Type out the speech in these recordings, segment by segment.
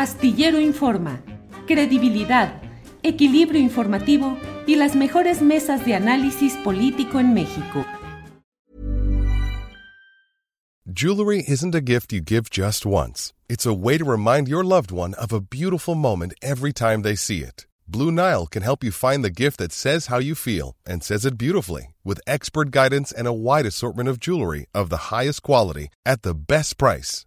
Astillero Informa, credibilidad, equilibrio informativo y las mejores mesas de análisis político en México. Jewelry isn't a gift you give just once. It's a way to remind your loved one of a beautiful moment every time they see it. Blue Nile can help you find the gift that says how you feel and says it beautifully with expert guidance and a wide assortment of jewelry of the highest quality at the best price.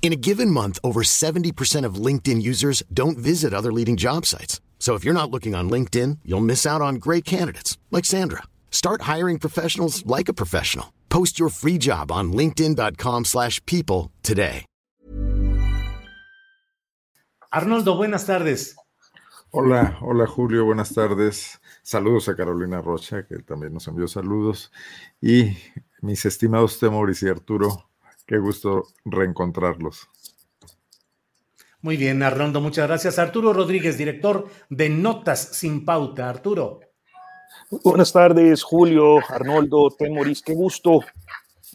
In a given month, over 70% of LinkedIn users don't visit other leading job sites. So if you're not looking on LinkedIn, you'll miss out on great candidates like Sandra. Start hiring professionals like a professional. Post your free job on linkedin.com/people today. Arnoldo, buenas tardes. Hola, hola Julio, buenas tardes. Saludos a Carolina Rocha, que también nos envió saludos. Y mis estimados Temoris y Arturo, qué gusto reencontrarlos. Muy bien, Arnoldo, muchas gracias. Arturo Rodríguez, director de Notas sin Pauta. Arturo. Buenas tardes, Julio, Arnoldo, Temoris, qué gusto,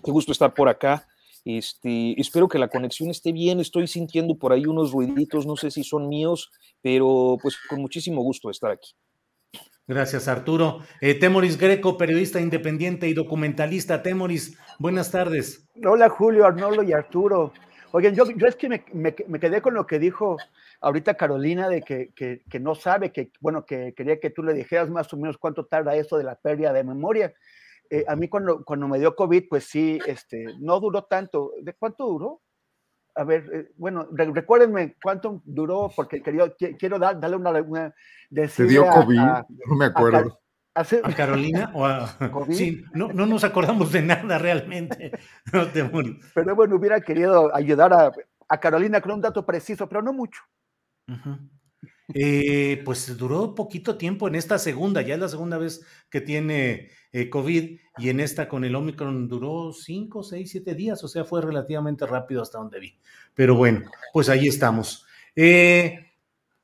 qué gusto estar por acá. Este, espero que la conexión esté bien, estoy sintiendo por ahí unos ruiditos, no sé si son míos, pero pues con muchísimo gusto estar aquí. Gracias, Arturo. Eh, Temoris Greco, periodista independiente y documentalista. Temoris, buenas tardes. Hola, Julio, Arnoldo y Arturo. Oigan, yo, yo es que me, me, me, quedé con lo que dijo ahorita Carolina de que, que, que, no sabe, que bueno, que quería que tú le dijeras más o menos cuánto tarda eso de la pérdida de memoria. Eh, a mí cuando, cuando me dio COVID, pues sí, este, no duró tanto. ¿De cuánto duró? A ver, eh, bueno, re, recuérdenme cuánto duró, porque quería, quiero dar, darle una... una ¿Te dio COVID? A, no me acuerdo. ¿A, ¿A Carolina o a COVID? Sí, no, no nos acordamos de nada realmente. No te pero bueno, hubiera querido ayudar a, a, Carolina con un dato preciso, pero no mucho. Uh -huh. eh, pues duró poquito tiempo en esta segunda, ya es la segunda vez que tiene eh, COVID y en esta con el Omicron duró 5, 6, 7 días, o sea, fue relativamente rápido hasta donde vi. Pero bueno, pues ahí estamos. Eh,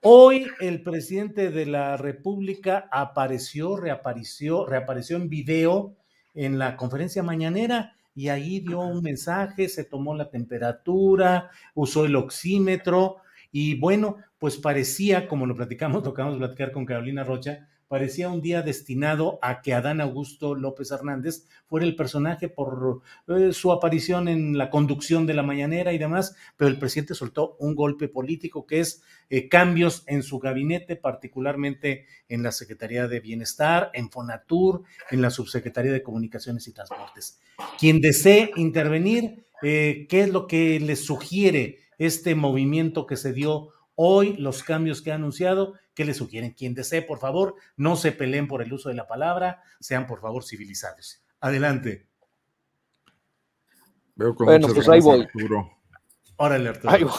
hoy el presidente de la República apareció, reapareció, reapareció en video en la conferencia mañanera y ahí dio un mensaje, se tomó la temperatura, usó el oxímetro y bueno, pues parecía, como lo platicamos, tocamos platicar con Carolina Rocha, parecía un día destinado a que Adán Augusto López Hernández fuera el personaje por eh, su aparición en la conducción de la mañanera y demás, pero el presidente soltó un golpe político que es eh, cambios en su gabinete, particularmente en la Secretaría de Bienestar, en Fonatur, en la Subsecretaría de Comunicaciones y Transportes. Quien desee intervenir, eh, ¿qué es lo que le sugiere este movimiento que se dio hoy, los cambios que ha anunciado? ¿Qué le sugieren? Quien desee, por favor, no se peleen por el uso de la palabra, sean por favor civilizados. Adelante. Veo con bueno, pues ahí voy. Arturo. Órale, Arturo.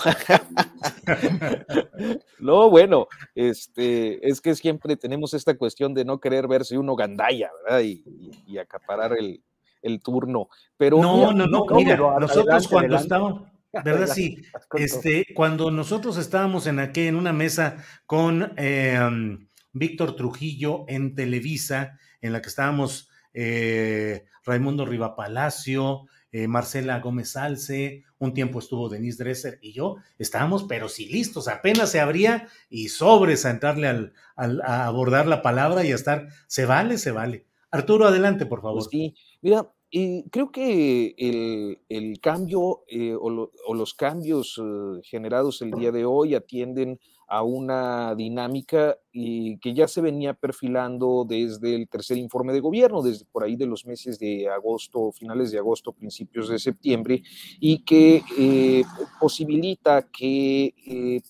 No, bueno, este, es que siempre tenemos esta cuestión de no querer verse uno gandalla, ¿verdad? Y, y, y acaparar el, el, turno. Pero no, no, no, mira, nosotros cuando estábamos ¿Verdad? Sí. Este, cuando nosotros estábamos en aquí en una mesa con eh, um, Víctor Trujillo en Televisa, en la que estábamos eh, Raimundo Rivapalacio, eh, Marcela Gómez Alce, un tiempo estuvo Denise Dresser y yo, estábamos, pero sí listos, apenas se abría y sobres a entrarle al, al, a abordar la palabra y a estar, se vale, se vale. Arturo, adelante, por favor. Pues sí, mira, y creo que el, el cambio eh, o, lo, o, los cambios eh, generados el día de hoy atienden a una dinámica y que ya se venía perfilando desde el tercer informe de gobierno, desde por ahí de los meses de agosto, finales de agosto, principios de septiembre, y que eh, posibilita que eh,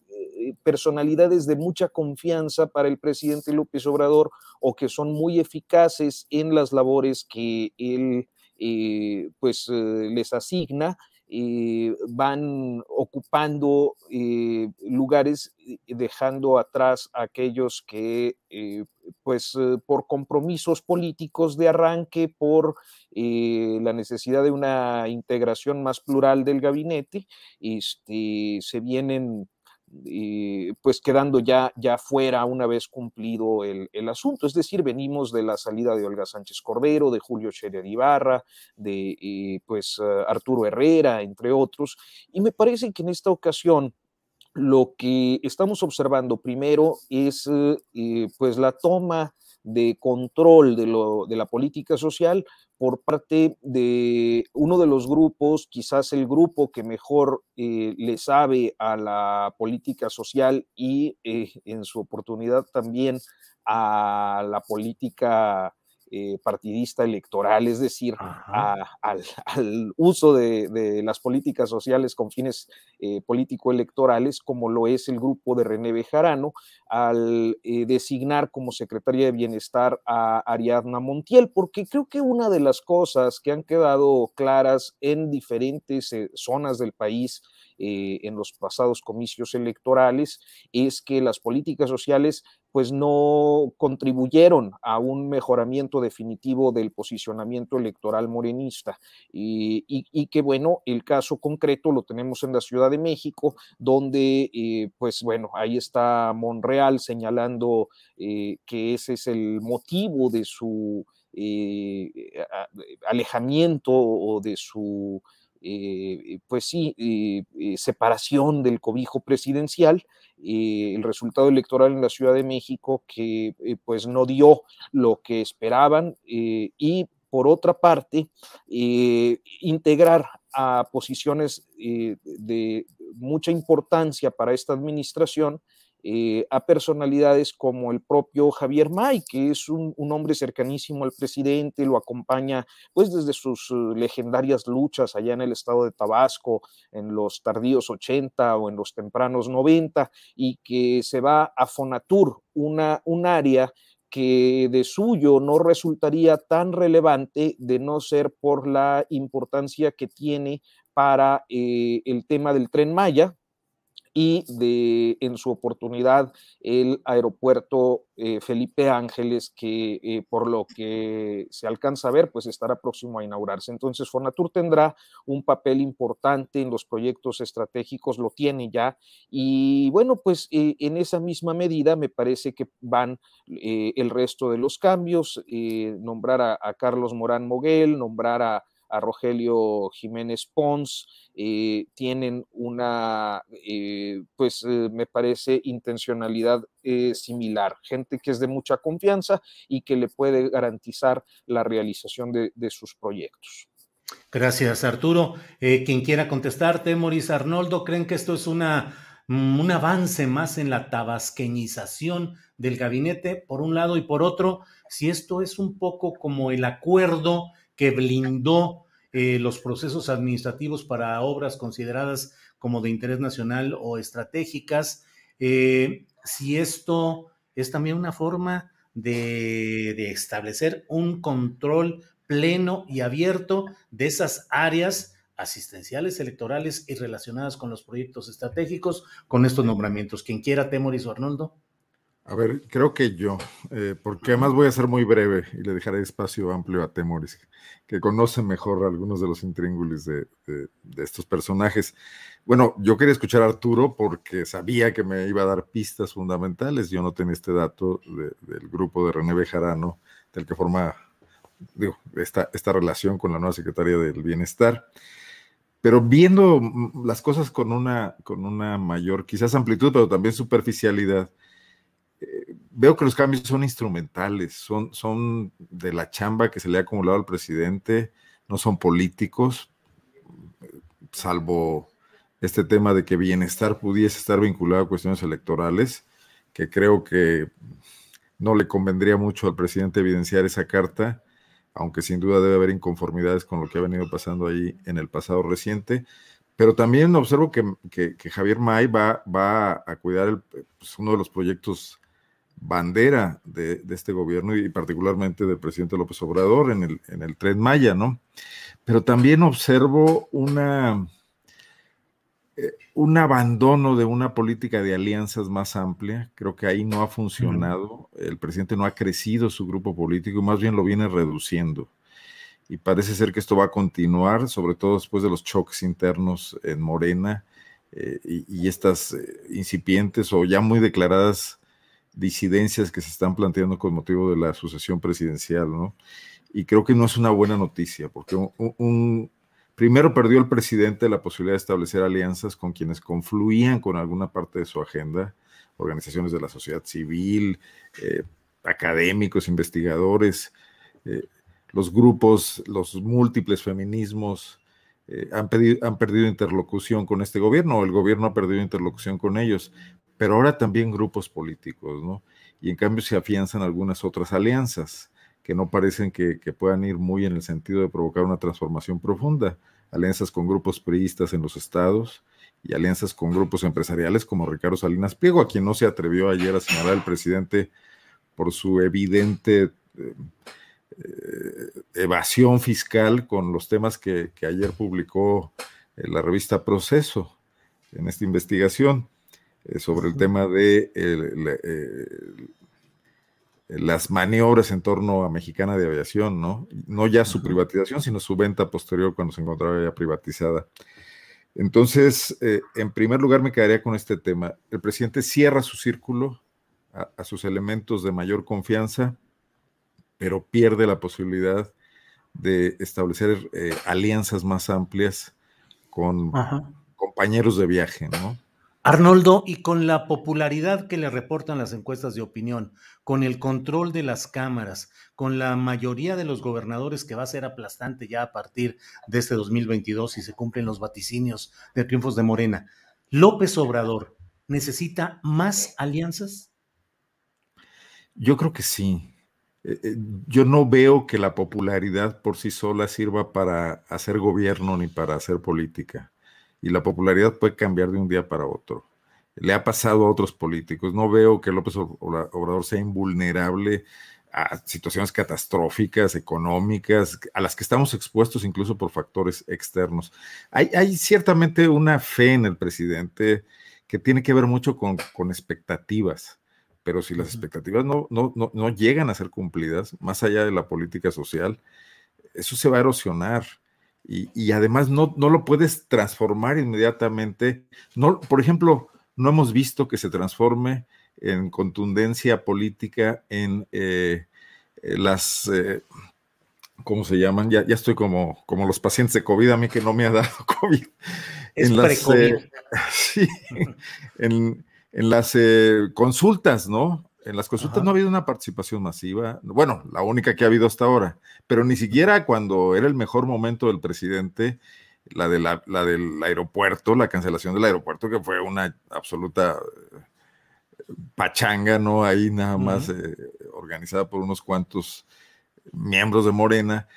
personalidades de mucha confianza para el presidente López Obrador o que son muy eficaces en las labores que él eh, pues eh, les asigna, eh, van ocupando eh, lugares dejando atrás a aquellos que, pues, por compromisos políticos de arranque, por la necesidad de una integración más plural del gabinete, este, se vienen pues quedando ya, ya fuera una vez cumplido el, asunto. Es decir, venimos de la salida de Olga Sánchez Cordero, de Julio Scherer Ibarra, de pues eh, Arturo Herrera, entre otros, y me parece que en esta ocasión lo que estamos observando primero es eh, pues la toma de control de, lo, de la política social por parte de uno de los grupos, quizás el grupo que mejor eh, le sabe a la política social y eh, en su oportunidad también a la política eh, partidista electoral, es decir, al, uso de, las políticas sociales con fines eh, político-electorales, como lo es el grupo de René Bejarano, al eh, designar como secretaria de Bienestar a Ariadna Montiel, porque creo que una de las cosas que han quedado claras en diferentes zonas del país, en los pasados comicios electorales es que las políticas sociales pues no contribuyeron a un mejoramiento definitivo del posicionamiento electoral morenista. Y, que bueno, el caso concreto lo tenemos en la Ciudad de México, donde eh, pues bueno, ahí está Monreal señalando eh, que ese es el motivo de su eh, alejamiento o de su eh, pues sí, eh, eh, separación del cobijo presidencial, el resultado electoral en la Ciudad de México que pues no dio lo que esperaban y por otra parte, integrar a posiciones de mucha importancia para esta administración eh, a personalidades como el propio Javier May, que es un, hombre cercanísimo al presidente, lo acompaña pues desde sus eh, legendarias luchas allá en el estado de Tabasco en los tardíos 80 o en los tempranos 90 y que se va a Fonatur, una, un área que de suyo no resultaría tan relevante de no ser por la importancia que tiene para eh, el tema del tren Maya, y de en su oportunidad el aeropuerto eh, Felipe Ángeles, que eh, por lo que se alcanza a ver, pues estará próximo a inaugurarse. Entonces, Fonatur tendrá un papel importante en los proyectos estratégicos, lo tiene ya, y bueno, pues eh, en esa misma medida me parece que van el resto de los cambios, nombrar a Carlos Morán Moguel, nombrar a a Rogelio Jiménez Pons, eh, tienen una, eh, pues eh, me parece, intencionalidad similar, gente que es de mucha confianza y que le puede garantizar la realización de, sus proyectos. Gracias, Arturo. quien quiera contestarte, Moris Arnoldo, ¿creen que esto es una, mm, un avance más en la tabasqueñización del gabinete, por un lado, y por otro, si esto es un poco como el acuerdo que blindó eh, los procesos administrativos para obras consideradas como de interés nacional o estratégicas. Eh, si esto es también una forma de, de, establecer un control pleno y abierto de esas áreas asistenciales electorales y relacionadas con los proyectos estratégicos, con estos nombramientos. Quien quiera, Temoris o Arnoldo. A ver, creo que yo, eh, porque además voy a ser muy breve y le dejaré espacio amplio a Temoris, que conoce mejor algunos de los intríngulis de, estos personajes. Bueno, yo quería escuchar a Arturo porque sabía que me iba a dar pistas fundamentales. Yo no tenía este dato del grupo de René Bejarano, del que forma esta, esta relación con la nueva Secretaría del Bienestar. Pero viendo mm, las cosas con una, con una mayor, quizás amplitud, pero también superficialidad, veo que los cambios son instrumentales, son, son de la chamba que se le ha acumulado al presidente, no son políticos, salvo este tema de que bienestar pudiese estar vinculado a cuestiones electorales, que creo que no le convendría mucho al presidente evidenciar esa carta, aunque sin duda debe haber inconformidades con lo que ha venido pasando ahí en el pasado reciente. Pero también observo que, Javier May va, va a cuidar pues, uno de los proyectos bandera de, este gobierno y particularmente del presidente López Obrador en el, en el tren Maya, ¿no? Pero también observo una, eh, un abandono de una política de alianzas más amplia. Creo que ahí no ha funcionado. El presidente no ha crecido su grupo político, más bien lo viene reduciendo. Y parece ser que esto va a continuar, sobre todo después de los choques internos en Morena eh, y, estas eh, incipientes o ya muy declaradas disidencias que se están planteando con motivo de la sucesión presidencial, ¿no? Y creo que no es una buena noticia, porque un Primero perdió el presidente la posibilidad de establecer alianzas con quienes confluían con alguna parte de su agenda, organizaciones de la sociedad civil, eh, académicos, investigadores, eh, los grupos, los múltiples feminismos eh, han, han perdido interlocución con este gobierno, o el gobierno ha perdido interlocución con ellos, pero ahora también grupos políticos, ¿no? Y en cambio se afianzan algunas otras alianzas que no parecen que, puedan ir muy en el sentido de provocar una transformación profunda. Alianzas con grupos priistas en los estados y alianzas con grupos empresariales como Ricardo Salinas Pliego, a quien no se atrevió ayer a señalar el presidente por su evidente eh, eh, evasión fiscal con los temas que, ayer publicó eh, la revista Proceso en esta investigación sobre el tema de las maniobras en torno a Mexicana de Aviación, ¿no? No ya su privatización, sino su venta posterior cuando se encontraba ya privatizada. Entonces, eh, en primer lugar me quedaría con este tema. El presidente cierra su círculo a, sus elementos de mayor confianza, pero pierde la posibilidad de establecer eh, alianzas más amplias con compañeros de viaje, ¿no? Arnoldo, y con la popularidad que le reportan las encuestas de opinión, con el control de las cámaras, con la mayoría de los gobernadores que va a ser aplastante ya a partir de este 2022 si se cumplen los vaticinios de triunfos de Morena, ¿López Obrador necesita más alianzas? Yo creo que sí. Eh, eh, yo no veo que la popularidad por sí sola sirva para hacer gobierno ni para hacer política y la popularidad puede cambiar de un día para otro. Le ha pasado a otros políticos. No veo que López Obrador sea invulnerable a situaciones catastróficas, económicas, a las que estamos expuestos incluso por factores externos. Hay, ciertamente una fe en el presidente que tiene que ver mucho con, expectativas, pero si las expectativas no, no, no, llegan a ser cumplidas, más allá de la política social, eso se va a erosionar y, además no, no, lo puedes transformar inmediatamente. No, por ejemplo, no hemos visto que se transforme en contundencia política en eh, eh, las, eh, ¿cómo se llaman? Ya, ya estoy como, como los pacientes de COVID, a mí que no me ha dado COVID. en las, sí, en, en las consultas, ¿no? En las consultas no ha habido una participación masiva, bueno, la única que ha habido hasta ahora, pero ni siquiera cuando era el mejor momento del presidente, la, de la, del aeropuerto, la cancelación del aeropuerto, que fue una absoluta eh, pachanga, ¿no? Ahí nada más eh, organizada por unos cuantos miembros de Morena.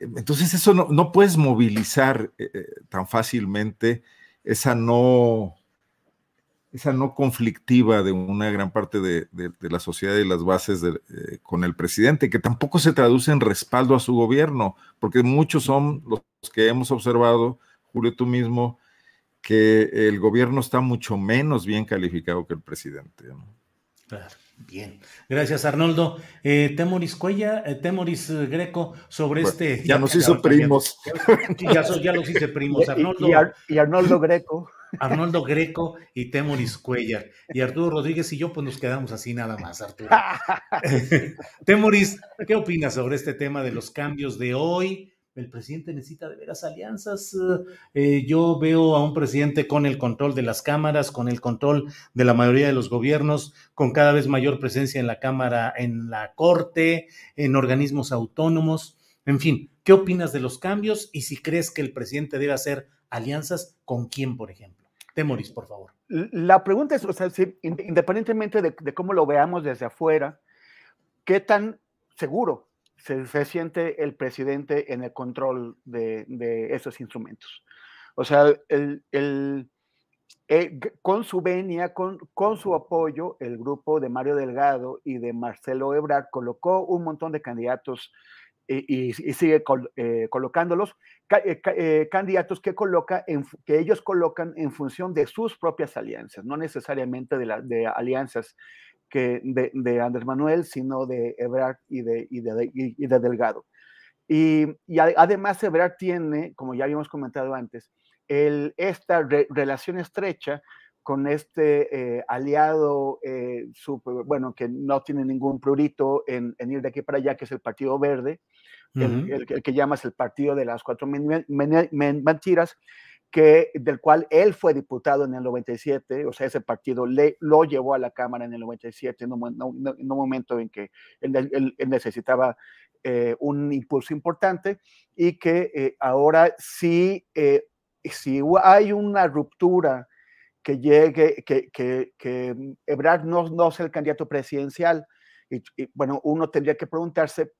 Entonces eso no, no puedes movilizar eh, tan fácilmente esa no esa no conflictiva de una gran parte de, la sociedad y las bases eh, con el presidente, que tampoco se traduce en respaldo a su gobierno, porque muchos son los que hemos observado, Julio, tú mismo, que el gobierno está mucho menos bien calificado que el presidente. Claro. Bien, gracias Arnoldo. Eh, Temoris Cuella, eh, Temoris Greco, sobre este... Ya, nos hizo primos. Ya, ya, los hice primos, Arnoldo. y Arnoldo Greco. Arnoldo Greco y Temoris Cuellar. Y Arturo Rodríguez y yo, pues nos quedamos así nada más, Arturo. Temoris, ¿qué opinas sobre este tema de los cambios de hoy? El presidente necesita de veras alianzas. Eh, yo veo a un presidente con el control de las cámaras, con el control de la mayoría de los gobiernos, con cada vez mayor presencia en la Cámara, en la Corte, en organismos autónomos. En fin, ¿qué opinas de los cambios y si crees que el presidente debe hacer alianzas con quién, por ejemplo? Temoris, por favor. La pregunta es, o sea, independientemente de, cómo lo veamos desde afuera, ¿qué tan seguro se, siente el presidente en el control de, esos instrumentos? O sea, eh, con su venia, con, con, su apoyo, el grupo de Mario Delgado y de Marcelo Ebrard colocó un montón de candidatos y, sigue colocándolos, candidatos que, coloca que ellos colocan en función de sus propias alianzas, no necesariamente de, la, de alianzas que de, Andrés Manuel, sino de Ebrard y de, y de, Delgado. Y, además Ebrard tiene, como ya habíamos comentado antes, el, esta relación estrecha con este eh, aliado, eh, bueno, que no tiene ningún prurito en, ir de aquí para allá, que es el Partido Verde, el, que llamas el Partido de las Cuatro Mentiras, que, del cual él fue diputado en el 97, o sea, ese partido le, lo llevó a la Cámara en el 97, en un, momento en que él, necesitaba eh, un impulso importante y que ahora sí, si hay una ruptura que llegue, que, que, que Ebrard no, no sea el candidato presidencial. Y, bueno, uno tendría que preguntarse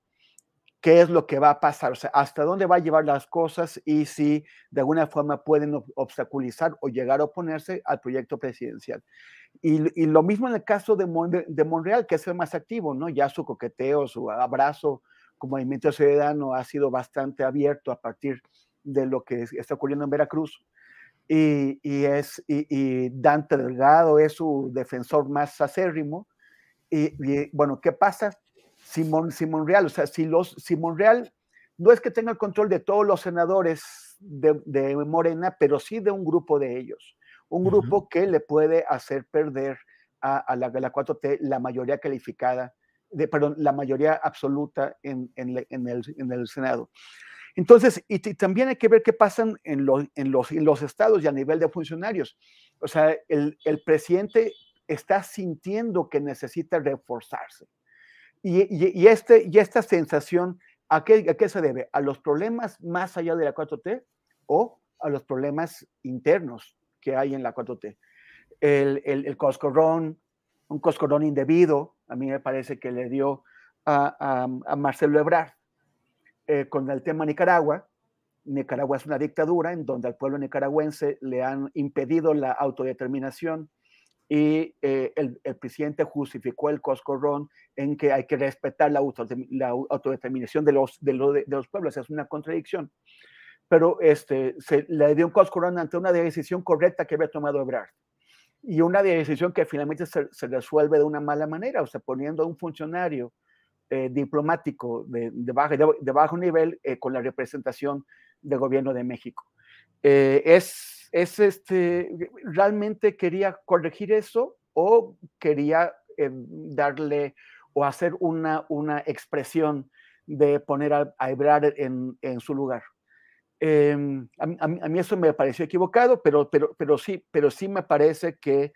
qué es lo que va a pasar, o sea, hasta dónde va a llevar las cosas y si de alguna forma pueden obstaculizar o llegar a oponerse al proyecto presidencial. Y, y lo mismo en el caso de, de Monreal, que es el más activo, ¿no? Ya su coqueteo, su abrazo como movimiento ciudadano ha sido bastante abierto a partir de lo que está ocurriendo en Veracruz y, es, y, Dante Delgado es su defensor más acérrimo. Y, bueno, ¿qué pasa? Simón, Simón Real, o sea, si los, Simón Real no es que tenga el control de todos los senadores de, Morena, pero sí de un grupo de ellos, un grupo que le puede hacer perder a, la, la 4T la mayoría calificada, de, perdón, la mayoría absoluta en, en, el, en el Senado. Entonces, y, también hay que ver qué pasa en, los, estados y a nivel de funcionarios. O sea, el, presidente está sintiendo que necesita reforzarse. Y, este, esta sensación, ¿a qué, ¿a qué, se debe? ¿A los problemas más allá de la 4T o a los problemas internos que hay en la 4T? El, el, el coscorrón, un coscorrón indebido, a mí me parece que le dio a, a, a Marcelo Ebrard, eh, con el tema Nicaragua. Nicaragua es una dictadura en donde al pueblo nicaragüense le han impedido la autodeterminación y eh, el, presidente justificó el coscorrón en que hay que respetar la, autodeterminación de los, de, los pueblos. Es una contradicción. Pero este, se le dio un coscorrón ante una decisión correcta que había tomado Ebrard y una decisión que finalmente se, se, resuelve de una mala manera, o sea, poniendo a un funcionario eh, diplomático de, de, bajo, de, bajo, nivel eh, con la representación del gobierno de México. Eh, es, es este, ¿Realmente quería corregir eso o quería darle o hacer una, una expresión de poner a, a en, en, su lugar? Em, a, a, mí eso me pareció equivocado, pero, pero, pero, sí, pero sí me parece que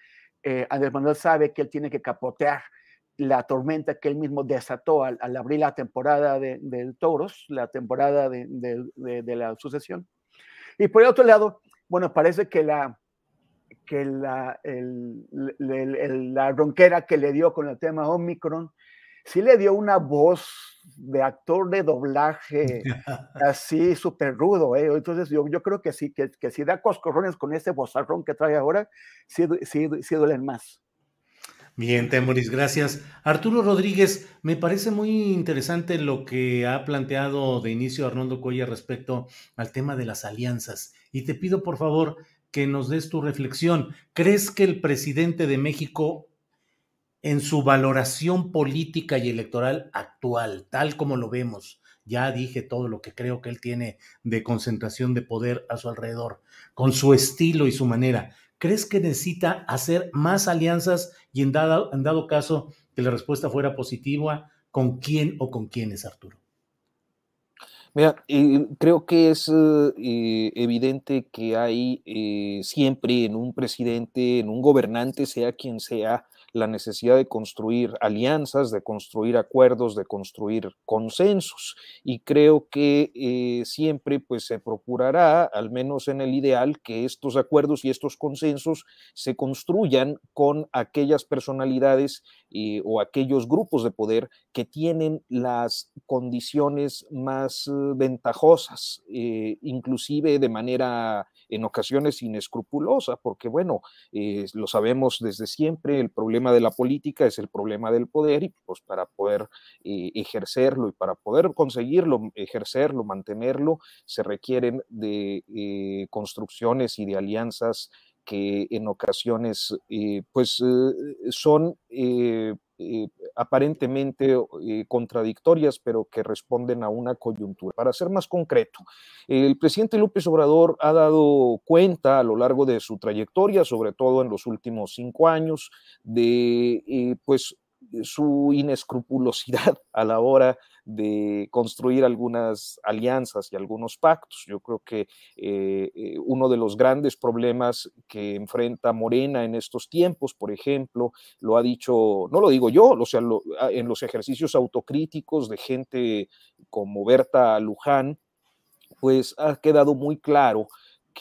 Andrés Manuel sabe que él tiene que capotear la tormenta que él mismo desató al, abrir la temporada de, del Toros, la temporada de, de, la sucesión. Y por el otro lado, bueno, parece que la, que la, el, la ronquera que le dio con el tema Omicron, sí le dio una voz de actor de doblaje así súper rudo. ¿eh? Entonces yo, yo creo que sí, que, que si da coscorrones con ese bozarrón que trae ahora, sí, sí, sí duelen más. Bien, Temoris, gracias. Arturo Rodríguez, me parece muy interesante lo que ha planteado de inicio Arnoldo Cuella respecto al tema de las alianzas. Y te pido, por favor, que nos des tu reflexión. ¿Crees que el presidente de México, en su valoración política y electoral actual, tal como lo vemos, ya dije todo lo que creo que él tiene de concentración de poder a su alrededor, con su estilo y su manera, ¿crees que necesita hacer más alianzas y en dado, en dado caso que la respuesta fuera positiva, con quién o con quiénes, Arturo? Mira, creo que es eh, evidente que hay eh, siempre en un presidente, en un gobernante, sea quien sea, la necesidad de construir alianzas, de construir acuerdos, de construir consensos. Y creo que eh, siempre pues, se procurará, al menos en el ideal, que estos acuerdos y estos consensos se construyan con aquellas personalidades eh, o aquellos grupos de poder que tienen las condiciones más eh, ventajosas, inclusive de manera en ocasiones inescrupulosa, porque bueno, eh, lo sabemos desde siempre, el problema de la política es el problema del poder y pues para poder eh, ejercerlo y para poder conseguirlo, ejercerlo, mantenerlo, se requieren de eh, construcciones y de alianzas que en ocasiones pues son aparentemente contradictorias, pero que responden a una coyuntura. Para ser más concreto, el presidente López Obrador ha dado cuenta a lo largo de su trayectoria, sobre todo en los últimos cinco años, de pues su inescrupulosidad a la hora de construir algunas alianzas y algunos pactos. Yo creo que eh, eh, uno de los grandes problemas que enfrenta Morena en estos tiempos, por ejemplo, lo ha dicho, no lo digo yo, o sea, ah, en los ejercicios autocríticos de gente como Berta Luján, pues ha quedado muy claro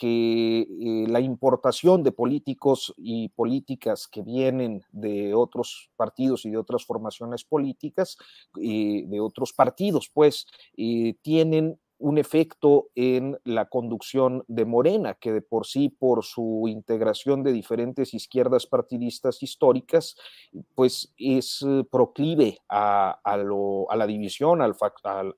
que eh, la importación de políticos y políticas que vienen de otros partidos y de otras formaciones políticas, eh, de otros partidos, pues, eh, tienen un efecto en la conducción de Morena, que de por sí, por su integración de diferentes izquierdas partidistas históricas, pues es proclive a, la división, al,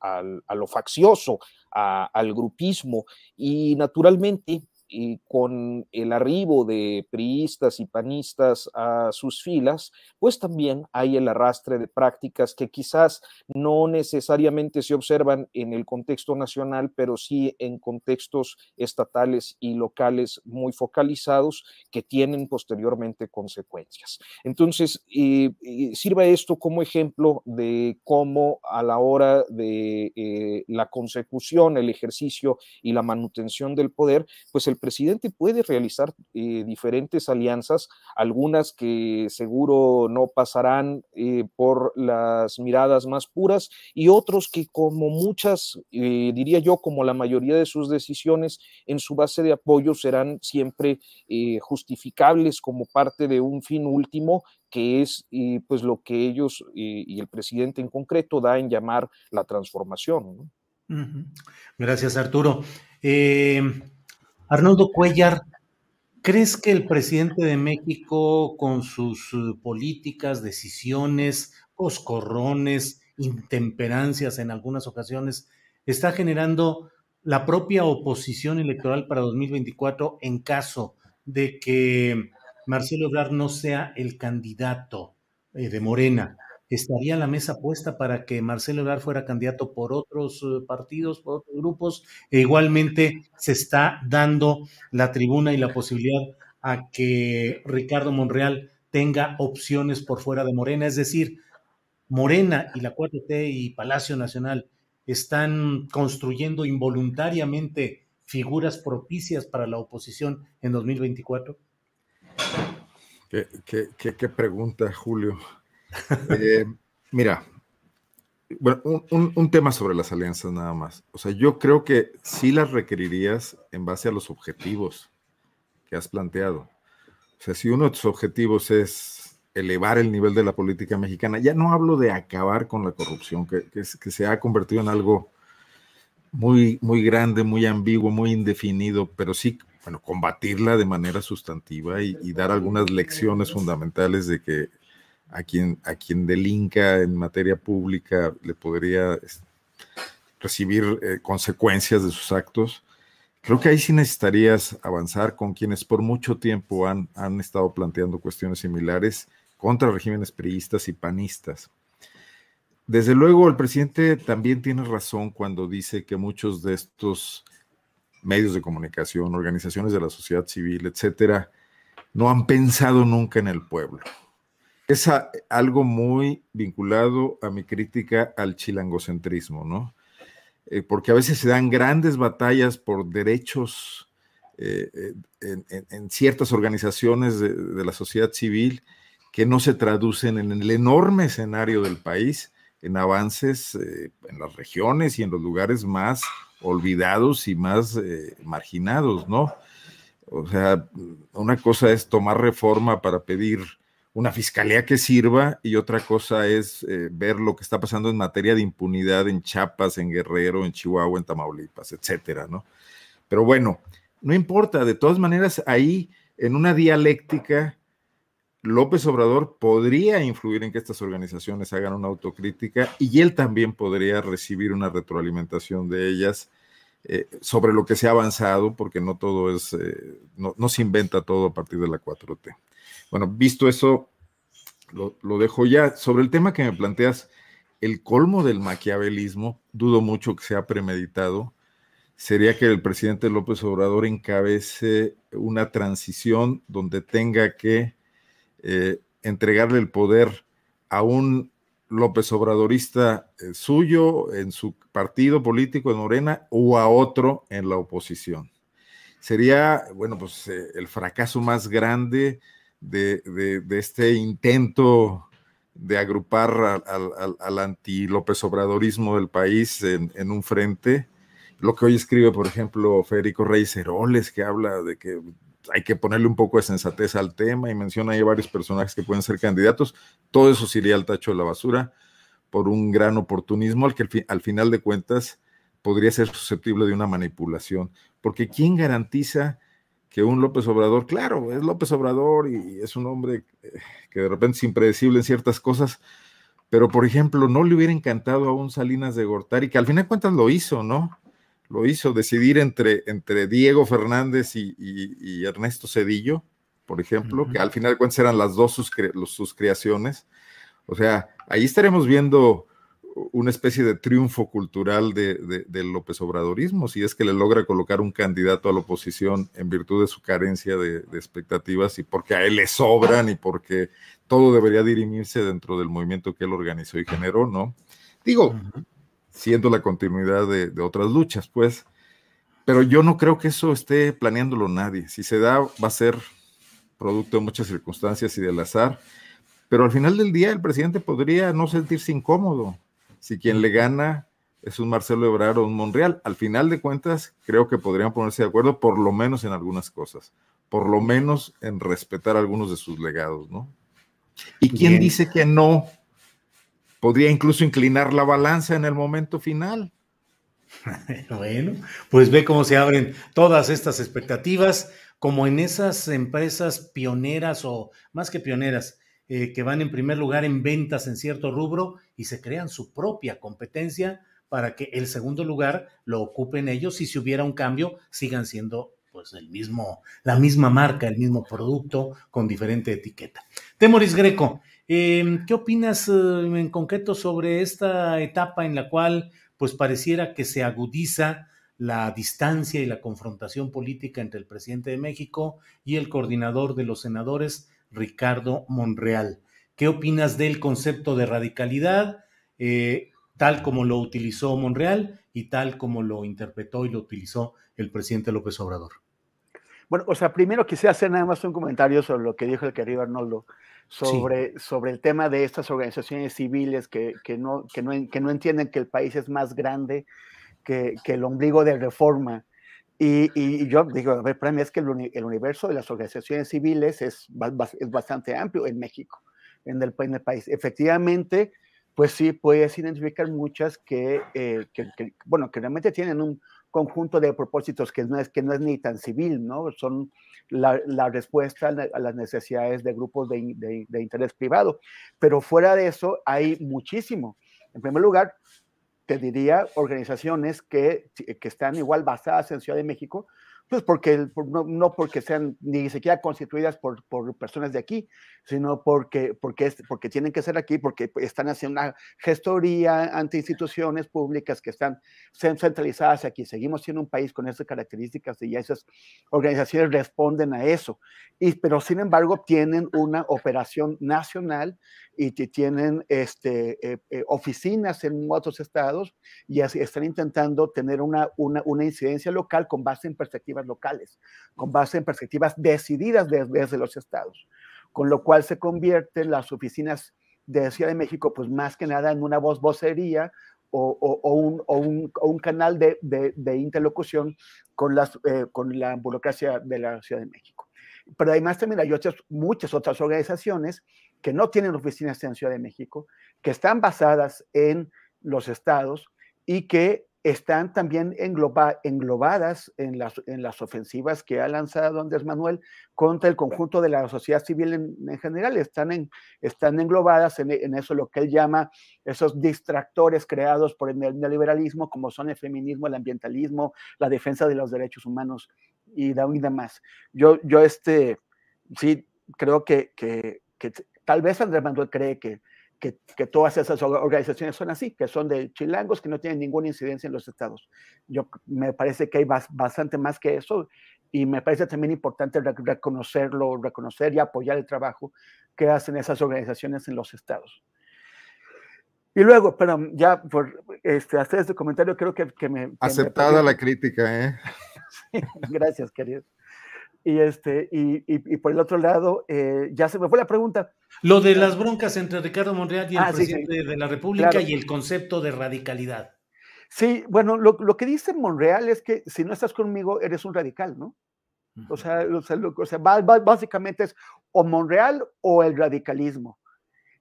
a lo faccioso, al grupismo. Y naturalmente y con el arribo de priistas y panistas a sus filas, pues también hay el arrastre de prácticas que quizás no necesariamente se observan en el contexto nacional, pero sí en contextos estatales y locales muy focalizados que tienen posteriormente consecuencias. Entonces, eh, eh, sirva esto como ejemplo de cómo a la hora de eh, la consecución, el ejercicio y la manutención del poder, pues el presidente puede realizar eh, diferentes alianzas, algunas que seguro no pasarán eh, por las miradas más puras y otros que como muchas, eh, diría yo, como la mayoría de sus decisiones en su base de apoyo serán siempre justificables como parte de un fin último que es pues lo que ellos y el presidente en concreto da en llamar la transformación. Gracias, Arturo. Arnoldo Cuellar, ¿crees que el presidente de México, con sus eh, políticas, decisiones, coscorrones, intemperancias en algunas ocasiones, está generando la propia oposición electoral para 2024 en caso de que Marcelo Ebrard no sea el candidato eh, de Morena? Estaría la mesa puesta para que Marcelo Ebrard fuera candidato por otros eh, partidos, por otros grupos, e igualmente se está dando la tribuna y la posibilidad a que Ricardo Monreal tenga opciones por fuera de Morena, es decir, Morena y la 4T y Palacio Nacional están construyendo involuntariamente figuras propicias para la oposición en 2024? Qué, pregunta, Julio. Eh, mira, bueno, un, tema sobre las alianzas nada más. O sea, yo creo que sí las requerirías en base a los objetivos que has planteado. O sea, si uno de tus objetivos es elevar el nivel de la política mexicana, ya no hablo de acabar con la corrupción, que, se ha convertido en algo muy, muy grande, muy ambiguo, muy indefinido, pero sí, bueno, combatirla de manera sustantiva y dar algunas lecciones fundamentales de que a quien, a quien delinca en materia pública le podría recibir eh, consecuencias de sus actos. Creo que ahí sí necesitarías avanzar con quienes por mucho tiempo han, han estado planteando cuestiones similares contra regímenes priistas y panistas. Desde luego, el presidente también tiene razón cuando dice que muchos de estos medios de comunicación, organizaciones de la sociedad civil, etcétera, no han pensado nunca en el pueblo es algo muy vinculado a mi crítica al chilangocentrismo, ¿no? Eh, porque a veces se dan grandes batallas por derechos eh, eh, en, ciertas organizaciones de, la sociedad civil que no se traducen en el enorme escenario del país, en avances en las regiones y en los lugares más olvidados y más marginados, ¿no? O sea, una cosa es tomar reforma para pedir una fiscalía que sirva y otra cosa es eh, ver lo que está pasando en materia de impunidad en Chiapas, en Guerrero, en Chihuahua, en Tamaulipas, etcétera, ¿no? Pero bueno, no importa, de todas maneras, ahí en una dialéctica, López Obrador podría influir en que estas organizaciones hagan una autocrítica y él también podría recibir una retroalimentación de ellas eh, sobre lo que se ha avanzado, porque no todo es, eh, no, se inventa todo a partir de la 4T. Bueno, visto eso, lo, dejo ya. Sobre el tema que me planteas, el colmo del maquiavelismo, dudo mucho que sea premeditado, sería que el presidente López Obrador encabece una transición donde tenga que eh, entregarle el poder a un López Obradorista eh, suyo en su partido político en Morena o a otro en la oposición. Sería, bueno, pues eh, el fracaso más grande de, este intento de agrupar al, anti-López Obradorismo del país en, en, un frente. Lo que hoy escribe, por ejemplo, Federico Reyes Heroles, que habla de que hay que ponerle un poco de sensatez al tema y menciona ahí varios personajes que pueden ser candidatos. Todo eso se iría al tacho de la basura por un gran oportunismo al que al, final de cuentas podría ser susceptible de una manipulación. Porque ¿quién garantiza que un López Obrador, claro, es López Obrador y es un hombre eh, que de repente es impredecible en ciertas cosas, pero por ejemplo, no le hubiera encantado a un Salinas de Gortari, que al final de cuentas lo hizo, ¿no? lo hizo, decidir entre, entre Diego Fernández y, Ernesto Cedillo, por ejemplo, que al final de cuentas eran las dos sus, sus creaciones. O sea, ahí estaremos viendo una especie de triunfo cultural de, del López Obradorismo, si es que le logra colocar un candidato a la oposición en virtud de su carencia de, expectativas y porque a él le sobran y porque todo debería dirimirse dentro del movimiento que él organizó y generó, ¿no? Digo, siendo la continuidad de, otras luchas, pues. Pero yo no creo que eso esté planeándolo nadie. Si se da, va a ser producto de muchas circunstancias y del azar. Pero al final del día, el presidente podría no sentirse incómodo si quien le gana es un Marcelo Ebrard o un Monreal. Al final de cuentas, creo que podrían ponerse de acuerdo, por lo menos en algunas cosas, por lo menos en respetar algunos de sus legados, ¿no? ¿Y quién dice que no podría incluso inclinar la balanza en el momento final. Bueno, pues ve cómo se abren todas estas expectativas, como en esas empresas pioneras o más que pioneras, eh, que van en primer lugar en ventas en cierto rubro y se crean su propia competencia para que el segundo lugar lo ocupen ellos y si hubiera un cambio sigan siendo pues el mismo, la misma marca, el mismo producto con diferente etiqueta. Temoris Greco, Em, ¿Qué opinas eh, en concreto sobre esta etapa en la cual pues pareciera que se agudiza la distancia y la confrontación política entre el presidente de México y el coordinador de los senadores, Ricardo Monreal? ¿Qué opinas del concepto de radicalidad, eh, tal como lo utilizó Monreal y tal como lo interpretó y lo utilizó el presidente López Obrador? Bueno, o sea, primero quisiera hacer nada más un comentario sobre lo que dijo el querido Arnoldo sobre, sobre el tema de estas organizaciones civiles que, que, no, que, no, que no entienden que el país es más grande que, que el ombligo de reforma. Y, y, yo digo, a para mí es que el, el universo de las organizaciones civiles es, es, bastante amplio en México, en el, en el país. Efectivamente, pues sí, puedes identificar muchas que, eh, que, que, bueno, que realmente tienen un conjunto de propósitos que no es, que no es ni tan civil, ¿no? Son la, respuesta a las necesidades de grupos de, interés privado. Pero fuera de eso hay muchísimo. En primer lugar, diría organizaciones que, que están igual basadas en Ciudad de México, pues porque, no, porque sean ni siquiera constituidas por, por personas de aquí, sino porque, porque, es, porque tienen que ser aquí, porque están haciendo una gestoría ante instituciones públicas que están centralizadas aquí. Seguimos siendo un país con esas características y esas organizaciones responden a eso. Y, pero sin embargo tienen una operación nacional y tienen este, eh, eh, oficinas en otros estados y así están intentando tener una, una, una, incidencia local con base en perspectivas locales, con base en perspectivas decididas desde, los estados, con lo cual se convierten las oficinas de Ciudad de México, pues más que nada en una voz vocería o, o, un, un, un, canal de, de, de interlocución con, las, eh, con la burocracia de la Ciudad de México. Pero además también hay otras, muchas otras organizaciones que no tienen oficinas en Ciudad de México, que están basadas en los estados y que están también englobadas en las, en las ofensivas que ha lanzado Andrés Manuel contra el conjunto de la sociedad civil en, general. Están, en, están englobadas en, en, eso lo que él llama esos distractores creados por el neoliberalismo, como son el feminismo, el ambientalismo, la defensa de los derechos humanos y, demás. Yo, yo este, sí creo que, que, que tal vez Andrés Manuel cree que que, todas esas organizaciones son así, que son de chilangos que no tienen ninguna incidencia en los estados. Yo me parece que hay bastante más que eso y me parece también importante reconocerlo, reconocer y apoyar el trabajo que hacen esas organizaciones en los estados. Y luego, pero ya por este, hacer este comentario, creo que, que me... Aceptada la crítica, ¿eh? gracias, querido. Y, este, y, y, por el otro lado, eh, ya se me fue la pregunta. Lo de las broncas entre Ricardo Monreal y el ah, presidente de la República y el concepto de radicalidad. Sí, bueno, lo, lo, que dice Monreal es que si no estás conmigo, eres un radical, ¿no? O sea, o sea, o sea básicamente es o Monreal o el radicalismo.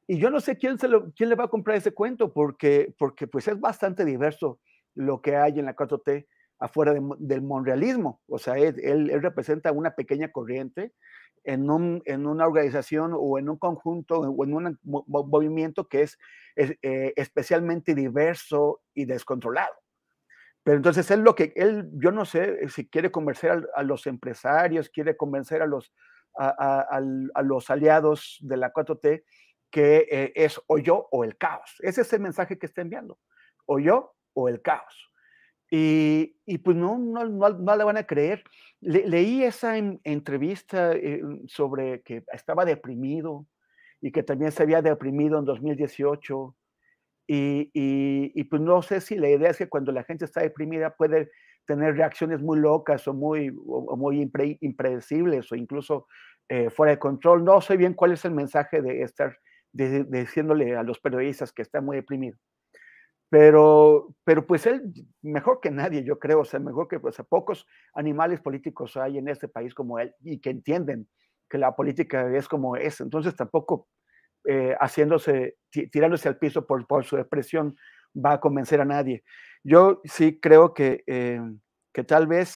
Y yo no sé quién, se lo, quién le va a comprar ese cuento, porque, porque pues es bastante diverso lo que hay en la 4T afuera del monrealismo. O sea, él, él, representa una pequeña corriente en, un, en, una organización o en un conjunto o en un movimiento que es, eh, especialmente diverso y descontrolado. Pero entonces él lo que, él, yo no sé si quiere convencer a, los empresarios, quiere convencer a los, a, a, los aliados de la 4T que eh, es o yo o el caos. Ese es el mensaje que está enviando. O yo o el caos. Y, y pues no, no, no, le van a creer. leí esa entrevista eh, sobre que estaba deprimido y que también se había deprimido en 2018. Y, y, y, pues no sé si la idea es que cuando la gente está deprimida puede tener reacciones muy locas o muy, o, muy impredecibles o incluso eh, fuera de control. No sé bien cuál es el mensaje de estar diciéndole a los periodistas que está muy deprimido. Pero, pero pues él, mejor que nadie, yo creo, o sea, mejor que pues, pocos animales políticos hay en este país como él y que entienden que la política es como es. Entonces tampoco eh, haciéndose, tirándose al piso por, por, su expresión va a convencer a nadie. Yo sí creo que, eh, que tal vez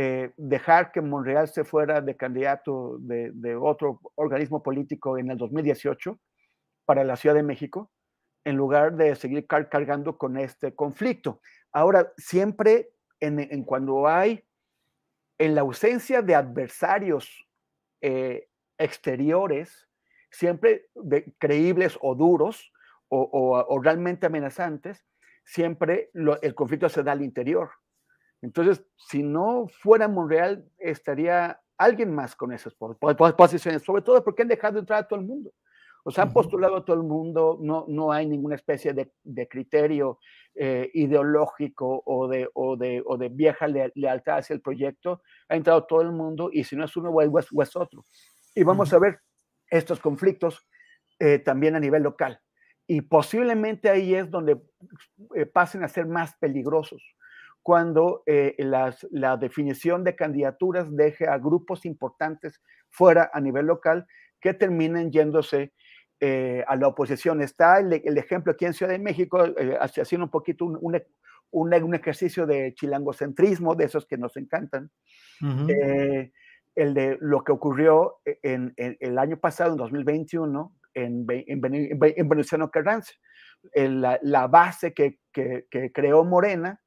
Eh, dejar que Monreal se fuera de candidato de, otro organismo político en el 2018 para la Ciudad de México, en lugar de seguir cargando con este conflicto. Ahora, siempre en, cuando hay, en la ausencia de adversarios eh, exteriores, siempre creíbles o duros o, realmente amenazantes, siempre el conflicto se da al interior. Entonces, si no fuera Monreal, estaría alguien más con esas posiciones, sobre todo porque han dejado entrar a todo el mundo. O sea, han postulado a todo el mundo, no, no hay ninguna especie de, criterio eh, ideológico o de, o, de, o de vieja lealtad hacia el proyecto. Ha entrado todo el mundo y si no es uno o es, otro. Y vamos a ver estos conflictos eh, también a nivel local. Y posiblemente ahí es donde eh, pasen a ser más peligrosos cuando eh, la definición de candidaturas deje a grupos importantes fuera a nivel local que terminen yéndose eh, a la oposición. Está el, ejemplo aquí en Ciudad de México, eh, haciendo un poquito un, un, ejercicio de chilangocentrismo, de esos que nos encantan. el de lo que ocurrió en, el año pasado, en 2021, en, en, en Venustiano Carranza. La, la, base que, que, que creó Morena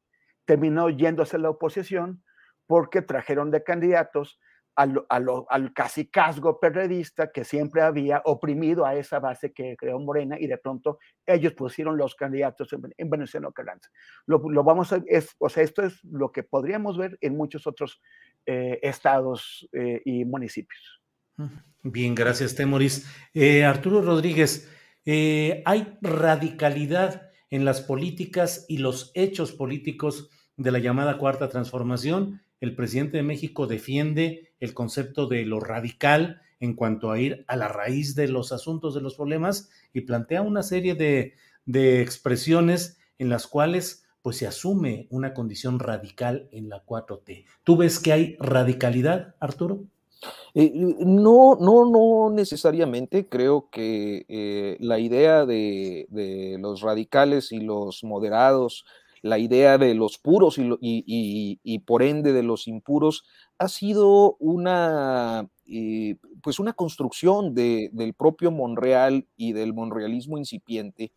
terminó yéndose a la oposición porque trajeron de candidatos al, al casicazgo perredista que siempre había oprimido a esa base que creó Morena y de pronto ellos pusieron los candidatos en, en Venezuela Carranza. Lo, vamos a, es, o sea, esto es lo que podríamos ver en muchos otros eh, estados eh, y municipios. Bien, gracias, Temoris. Eh, Arturo Rodríguez, hay radicalidad en las políticas y los hechos políticos de la llamada cuarta transformación. El presidente de México defiende el concepto de lo radical en cuanto a ir a la raíz de los asuntos, de los problemas, y plantea una serie de, de expresiones en las cuales pues se asume una condición radical en la 4T. ¿Tú ves que hay radicalidad, Arturo? Eh, no, no, no necesariamente. Creo que eh, la idea de, de, los radicales y los moderados, la idea de los puros y, por ende de los impuros, ha sido una, eh, pues una construcción de, del propio Monreal y del monrealismo incipiente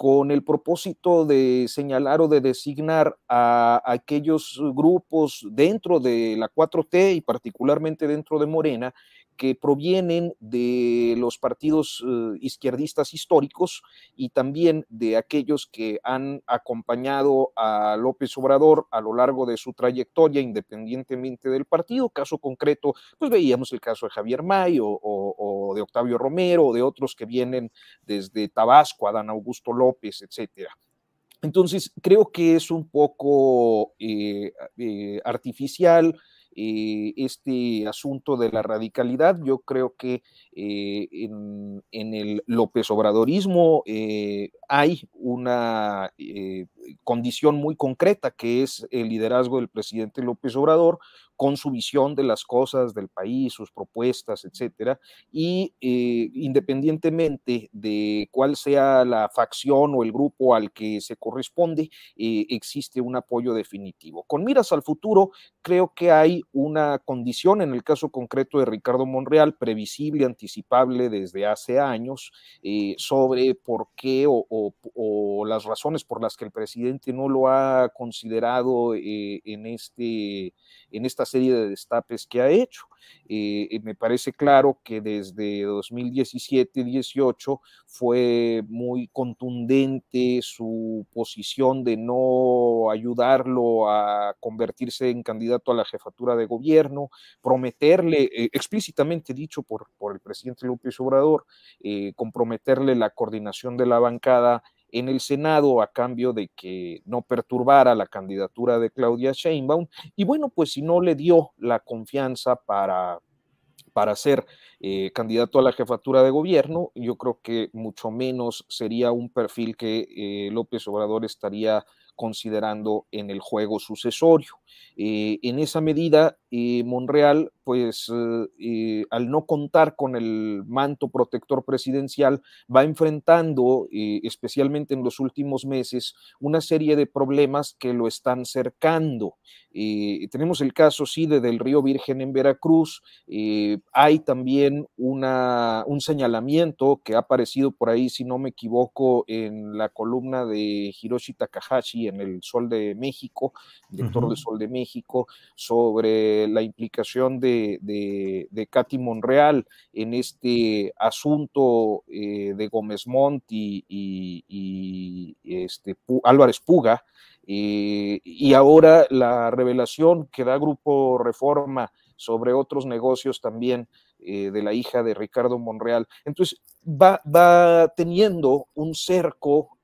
con el propósito de señalar o de designar a, aquellos grupos dentro de la 4T y particularmente dentro de Morena que provienen de los partidos uh, izquierdistas históricos y también de aquellos que han acompañado a López Obrador a lo largo de su trayectoria, independientemente del partido. Caso concreto, pues veíamos el caso de Javier May o de Octavio Romero o de otros que vienen desde Tabasco, Adán Augusto López, etcétera. Entonces, creo que es un poco eh, eh, artificial, este asunto de la radicalidad. Yo creo que eh, en, en, el López Obradorismo eh, hay una eh, condición muy concreta que es el liderazgo del presidente López Obrador con su visión de las cosas del país, sus propuestas, etcétera, y eh, independientemente de cuál sea la facción o el grupo al que se corresponde, eh, existe un apoyo definitivo. Con miras al futuro, creo que hay una condición, en el caso concreto de Ricardo Monreal, previsible, anticipable desde hace años, eh, sobre por qué o, las razones por las que el presidente no lo ha considerado en, este, en serie de destapes que ha hecho. Eh, me parece claro que desde 2017-18 fue muy contundente su posición de no ayudarlo a convertirse en candidato a la jefatura de gobierno, prometerle, eh, explícitamente dicho por, por, el presidente López Obrador, eh, comprometerle la coordinación de la bancada en el Senado a cambio de que no perturbara la candidatura de Claudia Sheinbaum. Y bueno, pues si no le dio la confianza para, para ser eh, candidato a la jefatura de gobierno, yo creo que mucho menos sería un perfil que eh, López Obrador estaría considerando en el juego sucesorio. Eh, en esa medida, eh, Monreal, pues eh, al no contar con el manto protector presidencial, va enfrentando, especialmente en los últimos meses, una serie de problemas que lo están cercando. Tenemos el caso, sí, de del Río Virgen en Veracruz. hay también una, un señalamiento que ha aparecido por ahí, si no me equivoco, en la columna de Hiroshi Takahashi en el Sol de México, director uh -huh. de Sol de México, sobre la implicación de, de, de Katy Monreal en este asunto eh, de Gómez Montt y, este, Álvarez Puga. Eh, y ahora la revelación que da Grupo Reforma sobre otros negocios también eh, de la hija de Ricardo Monreal. Entonces va, va teniendo un cerco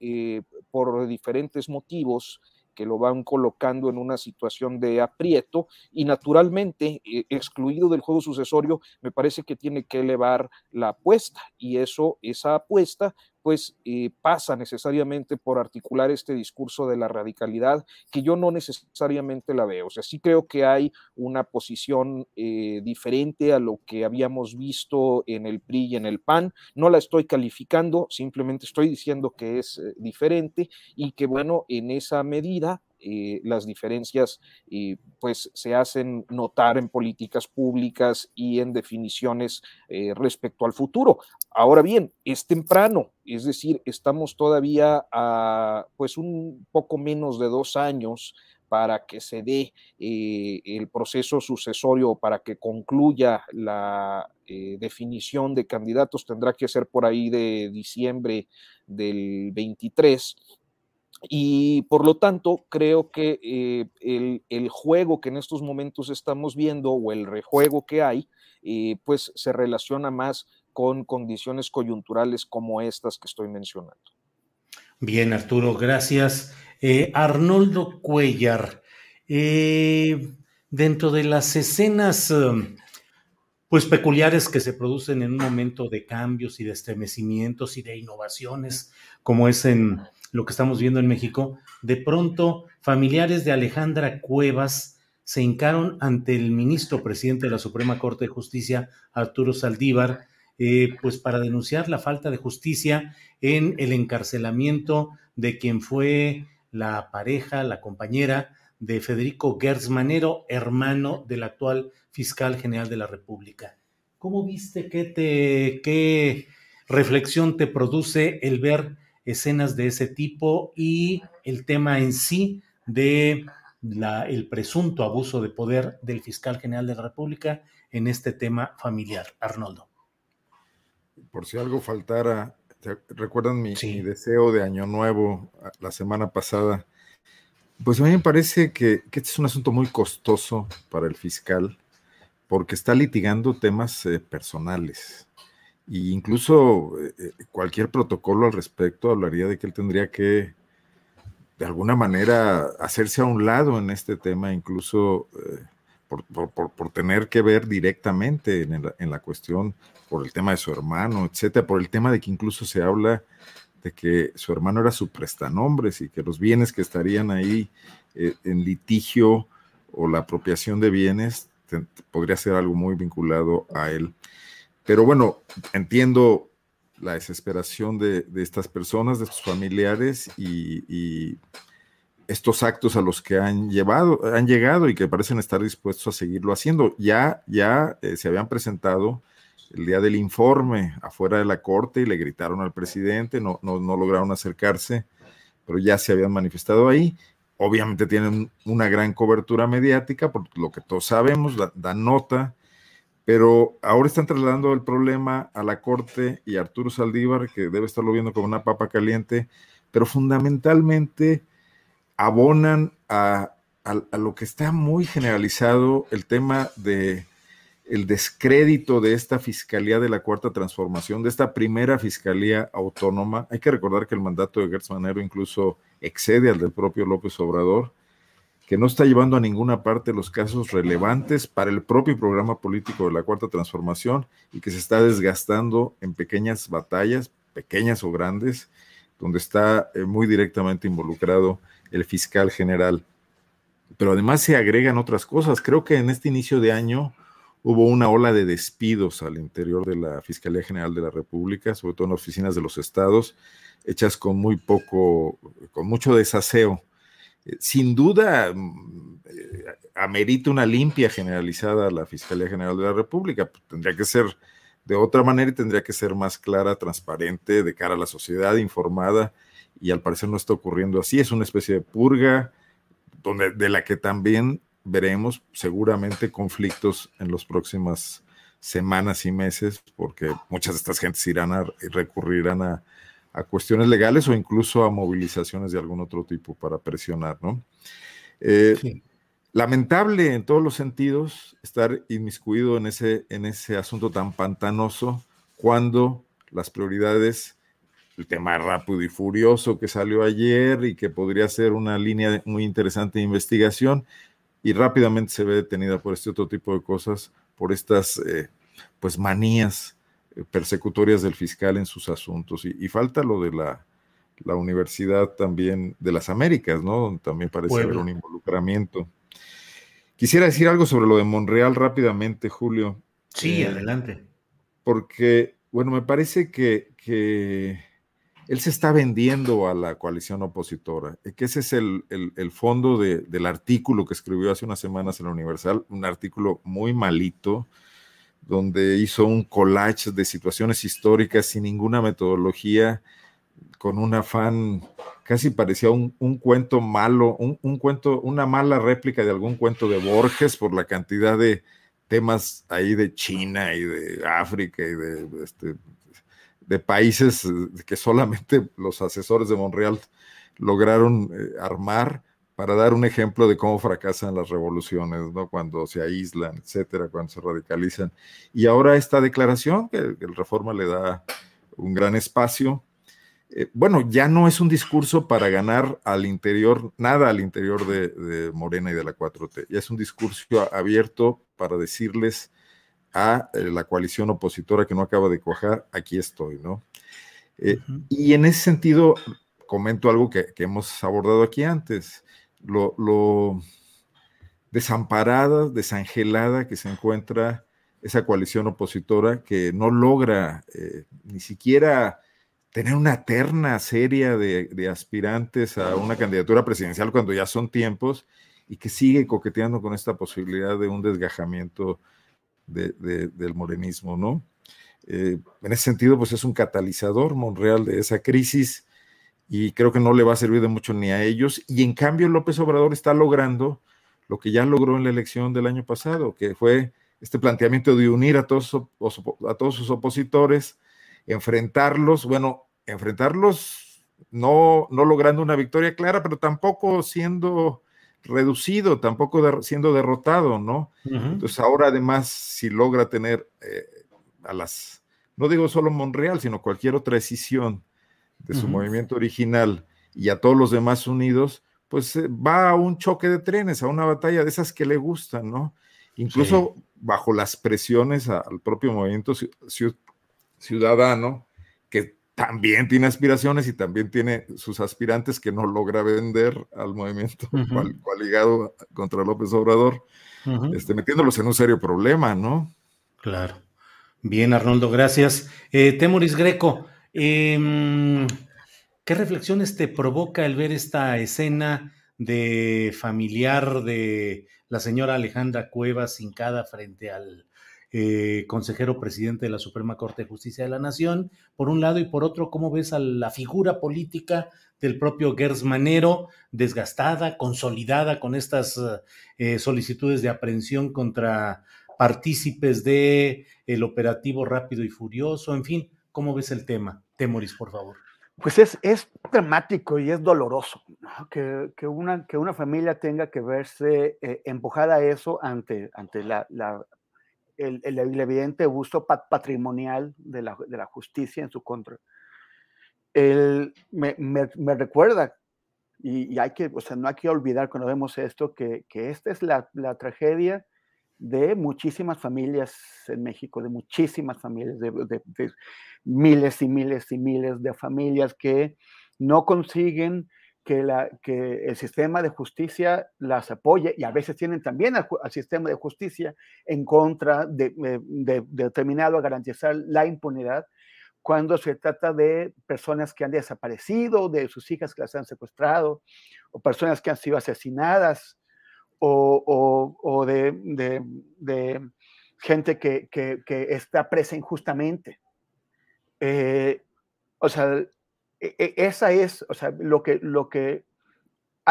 por diferentes motivos que lo van colocando en una situación de aprieto y naturalmente, eh, excluido del juego sucesorio, me parece que tiene que elevar la apuesta y eso, esa apuesta, pues eh, pasa necesariamente por articular este discurso de la radicalidad que yo no necesariamente la veo. O sea, sí creo que hay una posición eh, diferente a lo que habíamos visto en el PRI y en el PAN. No la estoy calificando, simplemente estoy diciendo que es eh, diferente y que bueno, en esa medida eh, las diferencias eh, pues se hacen notar en políticas públicas y en definiciones eh, respecto al futuro. Ahora bien, es temprano, es decir, estamos todavía a pues un poco menos de dos años para que se dé eh, el proceso sucesorio, para que concluya la definición de candidatos, tendrá que ser por ahí de diciembre del 23. Y por lo tanto, creo que eh, el, el, juego que en estos momentos estamos viendo o el rejuego que hay, pues se relaciona más con condiciones coyunturales como estas que estoy mencionando. Bien, Arturo, gracias. Eh, Arnoldo Cuellar, eh, dentro de las escenas um, pues peculiares que se producen en un momento de cambios y de estremecimientos y de innovaciones, como es en lo que estamos viendo en México, de pronto familiares de Alejandra Cuevas se hincaron ante el ministro presidente de la Suprema Corte de Justicia, Arturo Saldívar, eh, pues para denunciar la falta de justicia en el encarcelamiento de quien fue la pareja, la compañera de Federico Gersmanero, hermano del actual fiscal general de la República. ¿Cómo viste qué te qué reflexión te produce el ver escenas de ese tipo y el tema en sí de la, el presunto abuso de poder del fiscal general de la República en este tema familiar, Arnoldo? Por si algo faltara, recuerdan mi, deseo de Año Nuevo la semana pasada. Pues a mí me parece que, este es un asunto muy costoso para el fiscal porque está litigando temas eh, personales. E incluso eh, eh, cualquier protocolo al respecto hablaría de que él tendría que, de alguna manera, hacerse a un lado en este tema, incluso por, tener que ver directamente en la, cuestión, por el tema de su hermano, etcétera, por el tema de que incluso se habla de que su hermano era su prestanombres y que los bienes que estarían ahí eh, en litigio o la apropiación de bienes podría ser algo muy vinculado a él. Pero bueno, entiendo la desesperación de, estas personas, de sus familiares y estos actos a los que han llevado, han llegado y que parecen estar dispuestos a seguirlo haciendo. Ya, ya eh, se habían presentado el día del informe afuera de la corte y le gritaron al presidente, no, no, no lograron acercarse, pero ya se habían manifestado ahí. Obviamente tienen una gran cobertura mediática, por lo que todos sabemos, dan nota, pero ahora están trasladando el problema a la corte y a Arturo Saldívar, que debe estarlo viendo como una papa caliente, pero fundamentalmente abonan a, lo que está muy generalizado el tema de el descrédito de esta Fiscalía de la Cuarta Transformación, de esta primera Fiscalía Autónoma. Hay que recordar que el mandato de Gertz Manero incluso excede al del propio López Obrador, que no está llevando a ninguna parte los casos relevantes para el propio programa político de la Cuarta Transformación y que se está desgastando en pequeñas batallas, pequeñas o grandes, donde está eh, muy directamente involucrado el fiscal general. Pero además se agregan otras cosas. Creo que en este inicio de año hubo una ola de despidos al interior de la Fiscalía General de la República, sobre todo en oficinas de los estados, hechas con muy poco, con mucho desaseo. Sin duda, mm, amerita una limpia generalizada a la Fiscalía General de la República. Tendría que ser de otra manera y tendría que ser más clara, transparente, de cara a la sociedad, informada y al parecer no está ocurriendo así. Es una especie de purga donde, de la que también veremos seguramente conflictos en las próximas semanas y meses, porque muchas de estas gentes irán a recurrirán a, cuestiones legales o incluso a movilizaciones de algún otro tipo para presionar, ¿no? Eh, lamentable en todos los sentidos estar inmiscuido en ese, en ese asunto tan pantanoso cuando las prioridades el tema rápido y furioso que salió ayer y que podría ser una línea muy interesante de investigación y rápidamente se ve detenida por este otro tipo de cosas, por estas eh, pues manías persecutorias del fiscal en sus asuntos. Y, falta lo de la, la, Universidad también de las Américas, ¿no? Donde también parece haber un involucramiento. Quisiera decir algo sobre lo de Monreal rápidamente, Julio. Sí, eh, adelante. Porque, bueno, me parece que, que él se está vendiendo a la coalición opositora, eh, que ese es el, fondo del artículo que escribió hace unas semanas en la Universal, un artículo muy malito, donde hizo un collage de situaciones históricas sin ninguna metodología, con un afán, casi parecía un, cuento malo, un, cuento, una mala réplica de algún cuento de Borges por la cantidad de temas ahí de China y de África y de, este, de países que solamente los asesores de Monreal lograron eh, armar para dar un ejemplo de cómo fracasan las revoluciones, ¿no? Cuando se aíslan, etcétera, cuando se radicalizan. Y ahora esta declaración que, el Reforma le da un gran espacio, eh, bueno, ya no es un discurso para ganar al interior, nada al interior de, Morena y de la 4T, ya es un discurso abierto para decirles a eh, la coalición opositora que no acaba de cuajar, aquí estoy, ¿no? Eh, y en ese sentido, comento algo que, que hemos abordado aquí antes lo, desamparada, desangelada que se encuentra esa coalición opositora que no logra eh, ni siquiera tener una terna seria de, aspirantes a una candidatura presidencial cuando ya son tiempos y que sigue coqueteando con esta posibilidad de un desgajamiento del morenismo, ¿no? Eh, en ese sentido, pues es un catalizador Monreal de esa crisis y creo que no le va a servir de mucho ni a ellos. Y en cambio López Obrador está logrando lo que ya logró en la elección del año pasado, que fue este planteamiento de unir a todos, a todos sus opositores, enfrentarlos, bueno, enfrentarlos no, no logrando una victoria clara, pero tampoco siendo reducido, tampoco siendo derrotado, ¿no? Entonces ahora además, si logra tener eh, a las, no digo solo Monreal, sino cualquier otra decisión, de su movimiento original y a todos los demás unidos, pues eh, va a un choque de trenes, a una batalla de esas que le gustan, ¿no? Incluso bajo las presiones al propio movimiento ciudadano, que también tiene aspiraciones y también tiene sus aspirantes que no logra vender al movimiento coaligado contra López Obrador, este, metiéndolos en un serio problema, ¿no? Claro. Bien, Arnoldo, gracias. Eh, Temoris Greco, Em, ¿Qué reflexiones te provoca el ver esta escena de familiar de la señora Alejandra Cuevas hincada frente al eh, consejero presidente de la Suprema Corte de Justicia de la Nación, por un lado, y por otro, cómo ves a la figura política del propio Gers Manero, desgastada, consolidada con estas eh, solicitudes de aprehensión contra partícipes de el operativo rápido y furioso, en fin, ¿cómo ves el tema? Temoris, por favor. Pues es, es dramático y es doloroso que, que, una, que una familia tenga que verse eh, empujada a eso ante, ante la, la el, el, evidente uso patrimonial de la, de la, justicia en su contra. El, me, me, recuerda, y, y, hay que, o sea, no hay que olvidar cuando vemos esto, que, que esta es la, la tragedia de muchísimas familias en México, de muchísimas familias, de, miles y miles y miles de familias que no consiguen que, el sistema de justicia las apoye y a veces tienen también al, sistema de justicia en contra de, de, determinado a garantizar la impunidad cuando se trata de personas que han desaparecido, de sus hijas que las han secuestrado, o personas que han sido asesinadas, o, de, gente que, está presa injustamente. Eh, o sea, e, e, esa es, o sea, lo que, lo que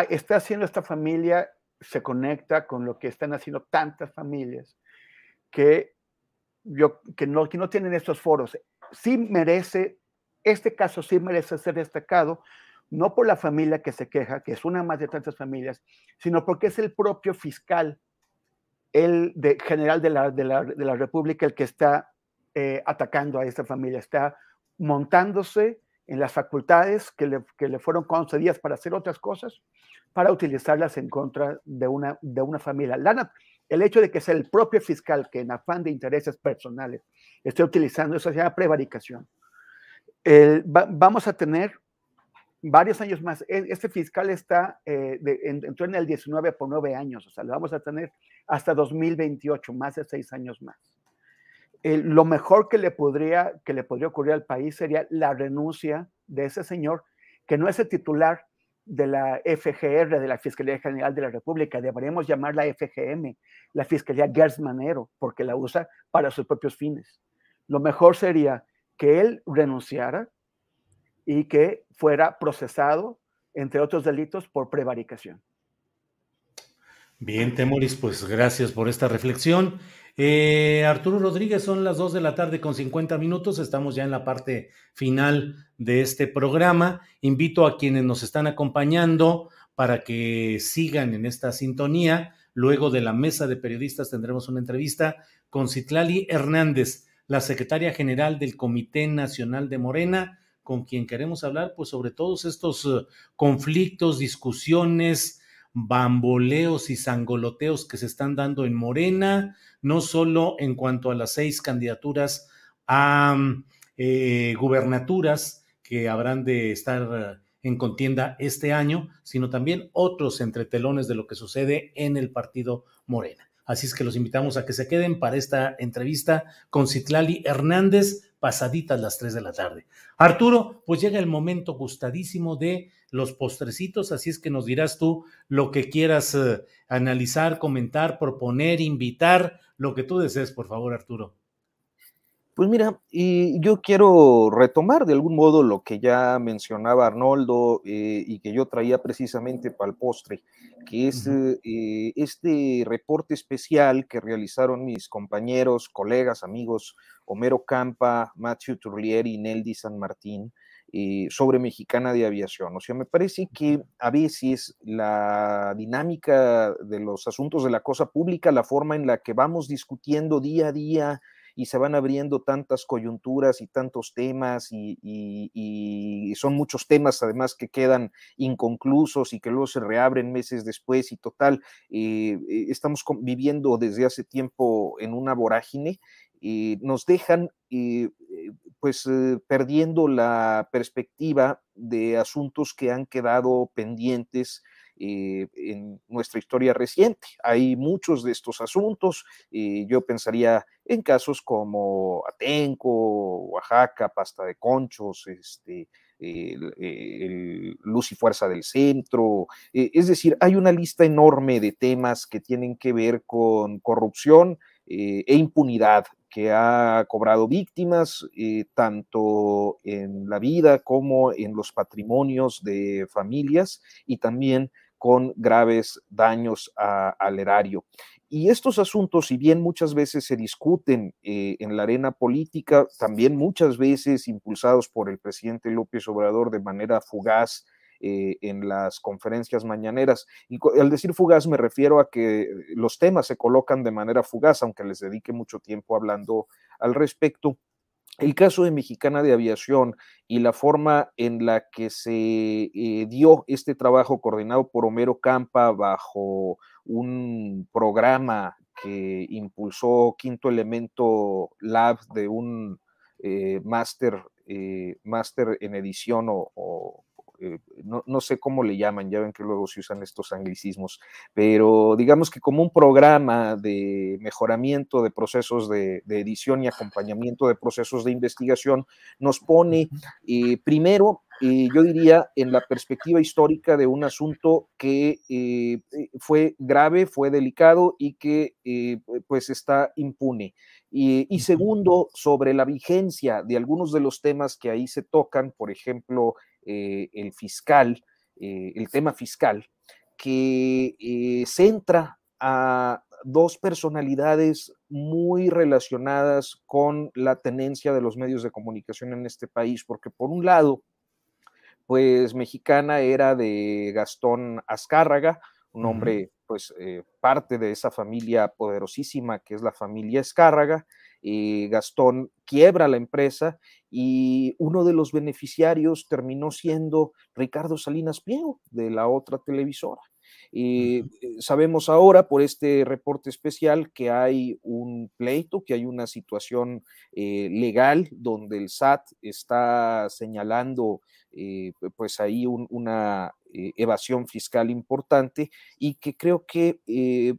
está haciendo esta familia se conecta con lo que están haciendo tantas familias que, yo, que, no, que no tienen estos foros. Sí merece, este caso sí merece ser destacado no por la familia que se queja, que es una más de tantas familias, sino porque es el propio fiscal, el de, general de la, de, la, República, el que está eh, atacando a esta familia, está montándose en las facultades que le, que le, fueron concedidas para hacer otras cosas, para utilizarlas en contra de una, de una familia. el hecho de que sea el propio fiscal que en afán de intereses personales esté utilizando eso se llama prevaricación. vamos a tener varios años más. E, este fiscal está, eh, entró en el 19 por nueve años, o sea, lo vamos a tener hasta 2028, más de seis años más. lo mejor que le, podría, que le podría ocurrir al país sería la renuncia de ese señor, que no es el titular de la FGR, de la Fiscalía General de la República, deberíamos llamarla FGM, la Fiscalía Gersmanero, porque la usa para sus propios fines. Lo mejor sería que él renunciara, y que fuera procesado, entre otros delitos, por prevaricación. Bien, Temoris, pues gracias por esta reflexión. Eh, Arturo Rodríguez, son las 2 de la tarde con 50 minutos, estamos ya en la parte final de este programa. Invito a quienes nos están acompañando para que sigan en esta sintonía. Luego de la mesa de periodistas tendremos una entrevista con Citlali Hernández, la secretaria general del Comité Nacional de Morena, con quien queremos hablar pues sobre todos estos eh, conflictos, discusiones, bamboleos y sangoloteos que se están dando en Morena, no solo en cuanto a las seis candidaturas a eh, gubernaturas que habrán de estar en contienda este año, sino también otros entretelones de lo que sucede en el partido Morena. Así es que los invitamos a que se queden para esta entrevista con Citlali Hernández, pasaditas las 3 de la tarde. Arturo, pues llega el momento gustadísimo de los postrecitos, así es que nos dirás tú lo que quieras eh, analizar, comentar, proponer, invitar, lo que tú desees, por favor, Arturo. Pues mira, y yo quiero retomar de algún modo lo que ya mencionaba Arnoldo eh, y que yo traía precisamente para el postre, que es eh, este reporte especial que realizaron mis compañeros, colegas, amigos Homero Campa, Matthew Turlier y Neldy San Martín eh, sobre Mexicana de Aviación. O sea, me parece que a veces la dinámica de los asuntos de la cosa pública, la forma en la que vamos discutiendo día a día, y se van abriendo tantas coyunturas y tantos temas y, son muchos temas además que quedan inconclusos y que luego se reabren meses después y total, eh, eh, estamos viviendo desde hace tiempo en una vorágine y nos dejan eh, pues perdiendo la perspectiva de asuntos que han quedado pendientes eh, en nuestra historia reciente. Hay muchos de estos asuntos. yo pensaría en casos como Atenco, Oaxaca, Pasta de Conchos, este, el, Luz y Fuerza del Centro. Eh, es decir, hay una lista enorme de temas que tienen que ver con corrupción eh, e impunidad que ha cobrado víctimas tanto en la vida como en los patrimonios de familias y también con graves daños al erario. Y estos asuntos, si bien muchas veces se discuten eh, en la arena política, también muchas veces impulsados por el presidente López Obrador de manera fugaz eh, en las conferencias mañaneras. Y al decir fugaz me refiero a que los temas se colocan de manera fugaz, aunque les dedique mucho tiempo hablando al respecto. El caso de Mexicana de Aviación y la forma en la que se eh, dio este trabajo coordinado por Homero Campa bajo un programa que impulsó Quinto Elemento Lab de un eh, máster eh, en edición o eh, no, sé cómo le llaman, ya ven que luego se usan estos anglicismos, pero digamos que como un programa de mejoramiento de procesos de, edición y acompañamiento de procesos de investigación, nos pone eh, primero eh, yo diría, en la perspectiva histórica de un asunto que fue grave, fue delicado y que pues está impune. y, segundo, sobre la vigencia de algunos de los temas que ahí se tocan, por ejemplo, el fiscal, eh, el tema fiscal, que eh, centra a dos personalidades muy relacionadas con la tenencia de los medios de comunicación en este país, porque por un lado, pues mexicana era de Gastón Azcárraga, un hombre, pues parte de esa familia poderosísima que es la familia Azcárraga, Gastón quiebra la empresa y uno de los beneficiarios terminó siendo Ricardo Salinas Pliego de la otra televisora. Y eh, sabemos ahora por este reporte especial que hay un pleito, que hay una situación eh, legal donde el SAT está señalando eh, pues ahí una evasión fiscal importante y que creo que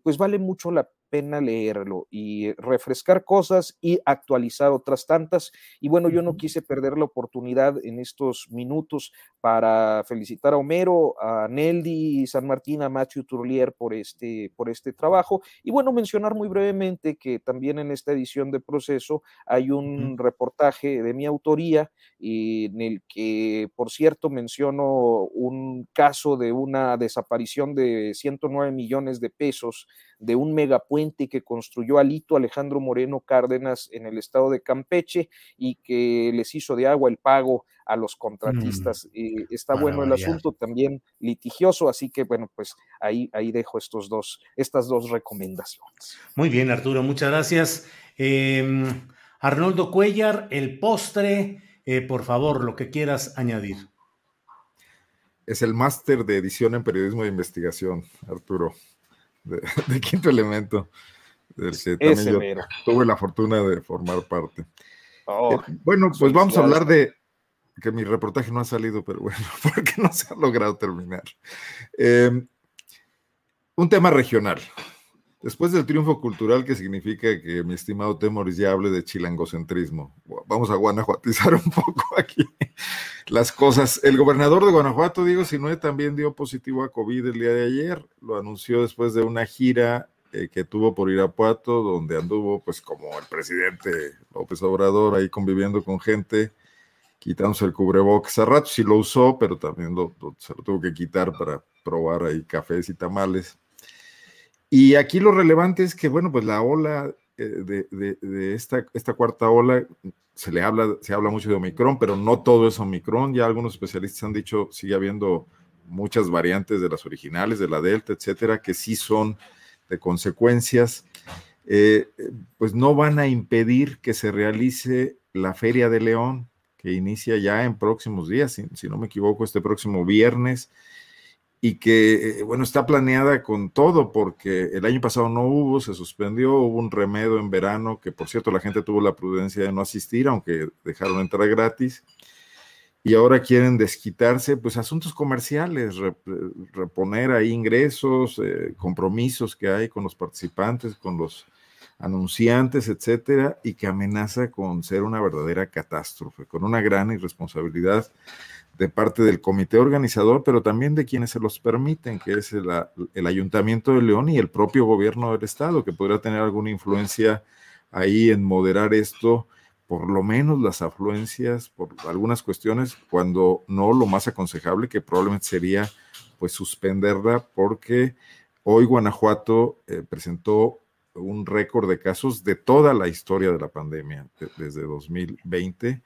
pues vale mucho la pena leerlo y refrescar cosas y actualizar otras tantas. Y bueno, yo no quise perder la oportunidad en estos minutos para felicitar a Homero, a Neldi San Martín, a Matthew Turlier por este, por este trabajo. Y bueno, mencionar muy brevemente que también en esta edición de proceso hay un reportaje de mi autoría en el que, por cierto, menciono un caso de una desaparición de 109 millones de pesos de un megapuente que construyó Alito Alejandro Moreno Cárdenas en el estado de Campeche y que les hizo de agua el pago a los contratistas. Mm. está bueno el asunto, también litigioso, así que bueno, pues ahí, ahí dejo estos dos, estas dos recomendaciones. Muy bien, Arturo, muchas gracias. Em, Arnoldo Cuellar, el postre, eh, por favor, lo que quieras añadir. Es el máster de edición en periodismo de investigación, Arturo, de, de Quinto Elemento, del que también yo mero. tuve la fortuna de formar parte. Oh, Eh, bueno, pues vamos a hablar de que mi reportaje no ha salido, pero bueno, porque no se ha logrado terminar. Eh, un tema regional. Después del triunfo cultural que significa que mi estimado Temoris ya hable de chilangocentrismo, vamos a guanajuatizar un poco aquí las cosas. El gobernador de Guanajuato, Diego Sinue, también dio positivo a COVID el día de ayer. Lo anunció después de una gira eh, que tuvo por Irapuato, donde anduvo, pues, como el presidente López Obrador, ahí conviviendo con gente, quitándose el cubrebocas. A rato sí lo usó, pero también lo- se lo tuvo que quitar para probar ahí cafés y tamales. Y aquí lo relevante es que, bueno, pues la ola eh, de, esta, cuarta ola, se le habla, se habla mucho de Omicron, pero no todo es Omicron. Ya algunos especialistas han dicho, sigue habiendo muchas variantes de las originales, de la Delta, etcétera, que sí son de consecuencias. eh, pues no van a impedir que se realice la Feria de León, que inicia ya en próximos días, si no me equivoco, este próximo viernes y que, eh, bueno, está planeada con todo, porque el año pasado no hubo, se suspendió, hubo un remedio en verano, que por cierto la gente tuvo la prudencia de no asistir, aunque dejaron entrar gratis, y ahora quieren desquitarse, pues asuntos comerciales, re- reponer ahí ingresos, eh, compromisos que hay con los participantes, con los anunciantes, etcétera, y que amenaza con ser una verdadera catástrofe, con una gran irresponsabilidad de parte del comité organizador, pero también de quienes se los permiten, que es el, el Ayuntamiento de León y el propio gobierno del Estado, que podría tener alguna influencia ahí en moderar esto, por lo menos las afluencias, por algunas cuestiones, cuando no lo más aconsejable, que probablemente sería pues suspenderla, porque hoy Guanajuato eh, presentó un récord de casos de toda la historia de la pandemia, de- desde 2020 eh,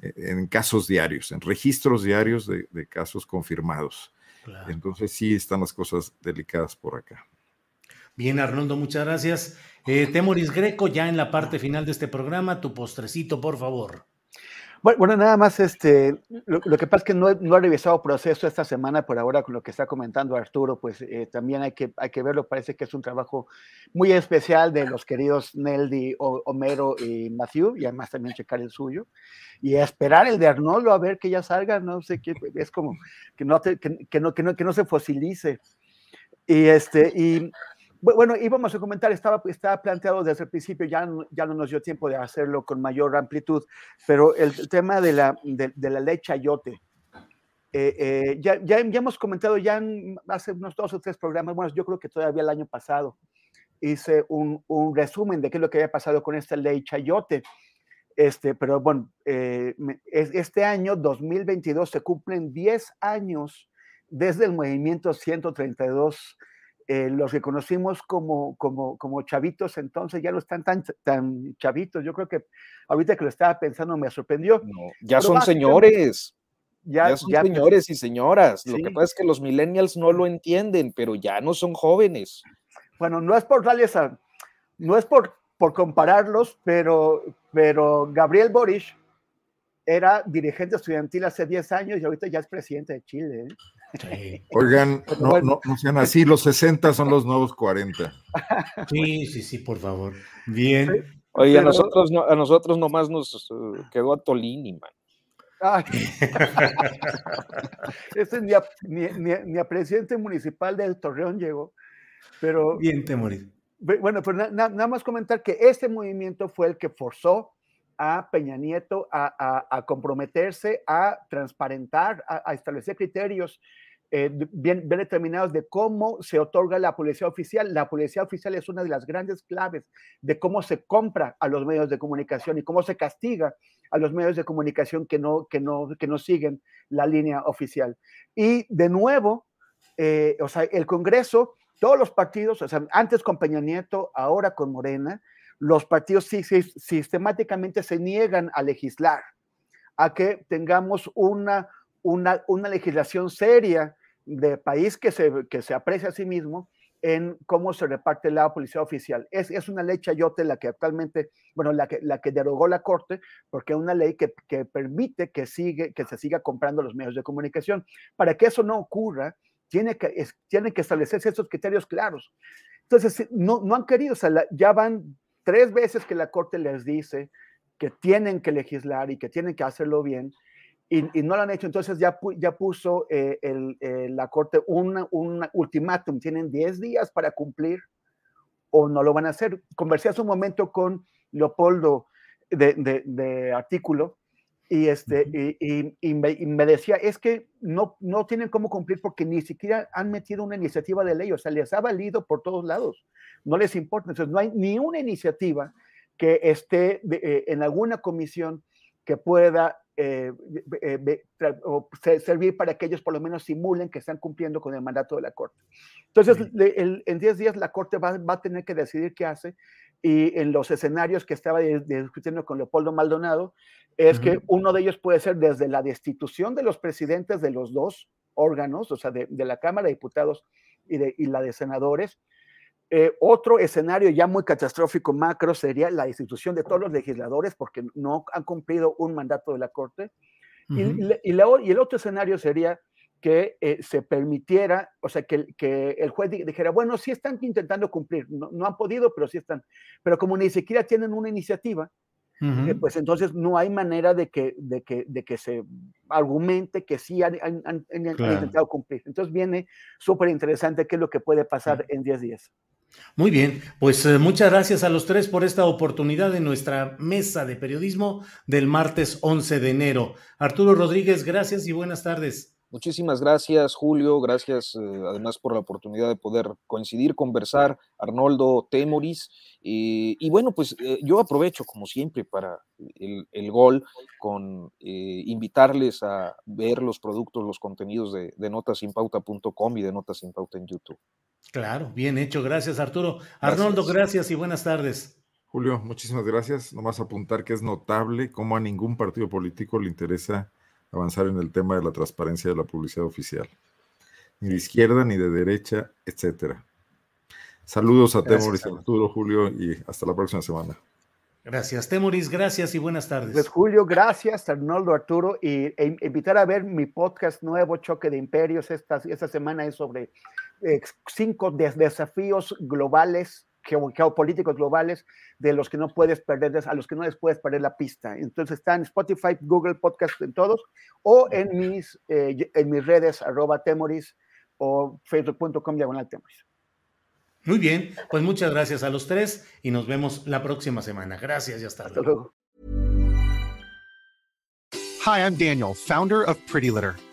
en casos diarios, en registros diarios de, de casos confirmados. Claro. Entonces sí están las cosas delicadas por acá. Bien, Arnoldo, muchas gracias. Eh, Temoris Greco, ya en la parte final de este programa, tu postrecito, por favor. Bueno, nada más, este, lo, que pasa es que no, no he revisado proceso esta semana por ahora con lo que está comentando Arturo, pues eh, también hay que, hay que verlo, parece que es un trabajo muy especial de los queridos Neldy, O- Homero y Matthew, y además también checar el suyo, y esperar el de Arnoldo a ver que ya salga, no sé qué, es como que no, te- que, que no, que, no, que no se fosilice. Y este, y bueno, íbamos a comentar, estaba, estaba planteado desde el principio, ya, no- ya no nos dio tiempo de hacerlo con mayor amplitud, pero el tema de la, de, de la ley chayote, eh, eh, ya, ya, ya hemos comentado ya en- hace unos dos o tres programas, bueno, yo creo que todavía el año pasado, hice un, un resumen de qué es lo que había pasado con esta ley chayote. Este, pero bueno, eh, este año, 2022, se cumplen 10 años desde el movimiento 132 eh, los que conocimos como, como, como chavitos, entonces ya no están tan, tan chavitos. Yo creo que ahorita que lo estaba pensando me sorprendió. No, ya Pero son señores. Ya, Ya son ya- señores y señoras. Lo que pasa es que los millennials no lo entienden, pero ya no son jóvenes. bueno, no es por darles a, no es por, por compararlos, pero, pero Gabriel Boric era dirigente estudiantil hace 10 años y ahorita ya es presidente de Chile. ¿eh? Sí, Oigan, Pero no, bueno. no, no sean así, los 60 son los nuevos 40. sí, sí, sí, por favor. Bien. Oye, a Pero- nosotros, no, a nosotros nomás nos eh, quedó a Tolini, man. Ay. Este ni a, ni, ni a- ni a presidente municipal del Torreón llegó, pero Bien, Temoris. Bueno, pues nada más comentar que este movimiento fue el que forzó a Peña Nieto a, comprometerse, a transparentar, a, establecer criterios eh, bien, determinados de cómo se otorga la policía oficial. La policía oficial es una de las grandes claves de cómo se compra a los medios de comunicación y cómo se castiga a los medios de comunicación que no, que no, que no siguen la línea oficial. Y de nuevo, eh, o sea, el Congreso, todos los partidos, o sea, antes con Peña Nieto, ahora con Morena, los partidos sistemáticamente se niegan a legislar, a que tengamos una, una, legislación seria de país que se, que se aprecia a sí mismo en cómo se reparte la policía oficial. Es, es una ley chayote la que actualmente, bueno, la que, la que derogó la Corte, porque es una ley que, que permite que, sigue, que se siga comprando los medios de comunicación. Para que eso no ocurra, tiene que, es, tiene que establecerse esos criterios claros. Entonces, no, no han querido, o sea, ya van tres veces que la Corte les dice que tienen que legislar y que tienen que hacerlo bien, y, no lo han hecho, entonces ya, ya puso eh, eh, la Corte un ultimátum, tienen 10 días para cumplir o no lo van a hacer. Conversé hace un momento con Leopoldo de, de, artículo y, este, y, y, me, decía, es que no, no tienen cómo cumplir porque ni siquiera han metido una iniciativa de ley, o sea, les ha valido por todos lados no les importa. Entonces, no hay ni una iniciativa que esté eh, en alguna comisión que pueda eh, eh, servir para que ellos por lo menos simulen que están cumpliendo con el mandato de la Corte. Entonces, en 10 días la Corte va, a tener que decidir qué hace y en los escenarios que estaba discutiendo con Leopoldo Maldonado, es que uno de ellos puede ser desde la destitución de los presidentes de los dos órganos, o sea, de, la Cámara de Diputados y, de, y la de senadores, eh, otro escenario ya muy catastrófico macro sería la institución de todos los legisladores porque no han cumplido un mandato de la Corte. y, el otro escenario sería que eh, se permitiera, o sea, que, que, el juez dijera, bueno, sí están intentando cumplir, no, han podido, pero sí están, pero como ni siquiera tienen una iniciativa, eh, pues entonces no hay manera de que, de que, de que se argumente que sí han, intentado cumplir. Entonces viene súper interesante qué es lo que puede pasar en 10 días. Muy bien, pues eh, muchas gracias a los tres por esta oportunidad en nuestra mesa de periodismo del martes 11 de enero. Arturo Rodríguez, gracias y buenas tardes. Muchísimas gracias, Julio. Gracias eh, además por la oportunidad de poder coincidir, conversar. Arnoldo Temoris. Eh, y bueno, pues yo aprovecho, como siempre, para el, gol con invitarles a ver los productos, los contenidos de, de notasinpauta.com y de Notas Sin Pauta en YouTube. Claro, bien hecho. Gracias, Arturo. Arnoldo, gracias y buenas tardes. Julio, muchísimas gracias. Nomás apuntar que es notable cómo a ningún partido político le interesa avanzar en el tema de la transparencia de la publicidad oficial. Ni de izquierda, ni de derecha, etcétera. Saludos a Temoris, Arturo, Julio, y hasta la próxima semana. Gracias, Temoris, gracias y buenas tardes. Pues Julio, gracias, Arnoldo, Arturo, y e, invitar a ver mi podcast nuevo, Choque de Imperios, esta, esta semana es sobre cinco desafíos globales geopolíticos globales de los que no puedes perder, a los que no les puedes perder la pista. Entonces están en Spotify, Google Podcast, en todos, o en mis, eh, en mis redes, arroba temoris o facebook.com diagonal temoris. Muy bien, pues muchas gracias a los tres y nos vemos la próxima semana. Gracias y hasta, luego. Hi, I'm Daniel, founder of Pretty Litter.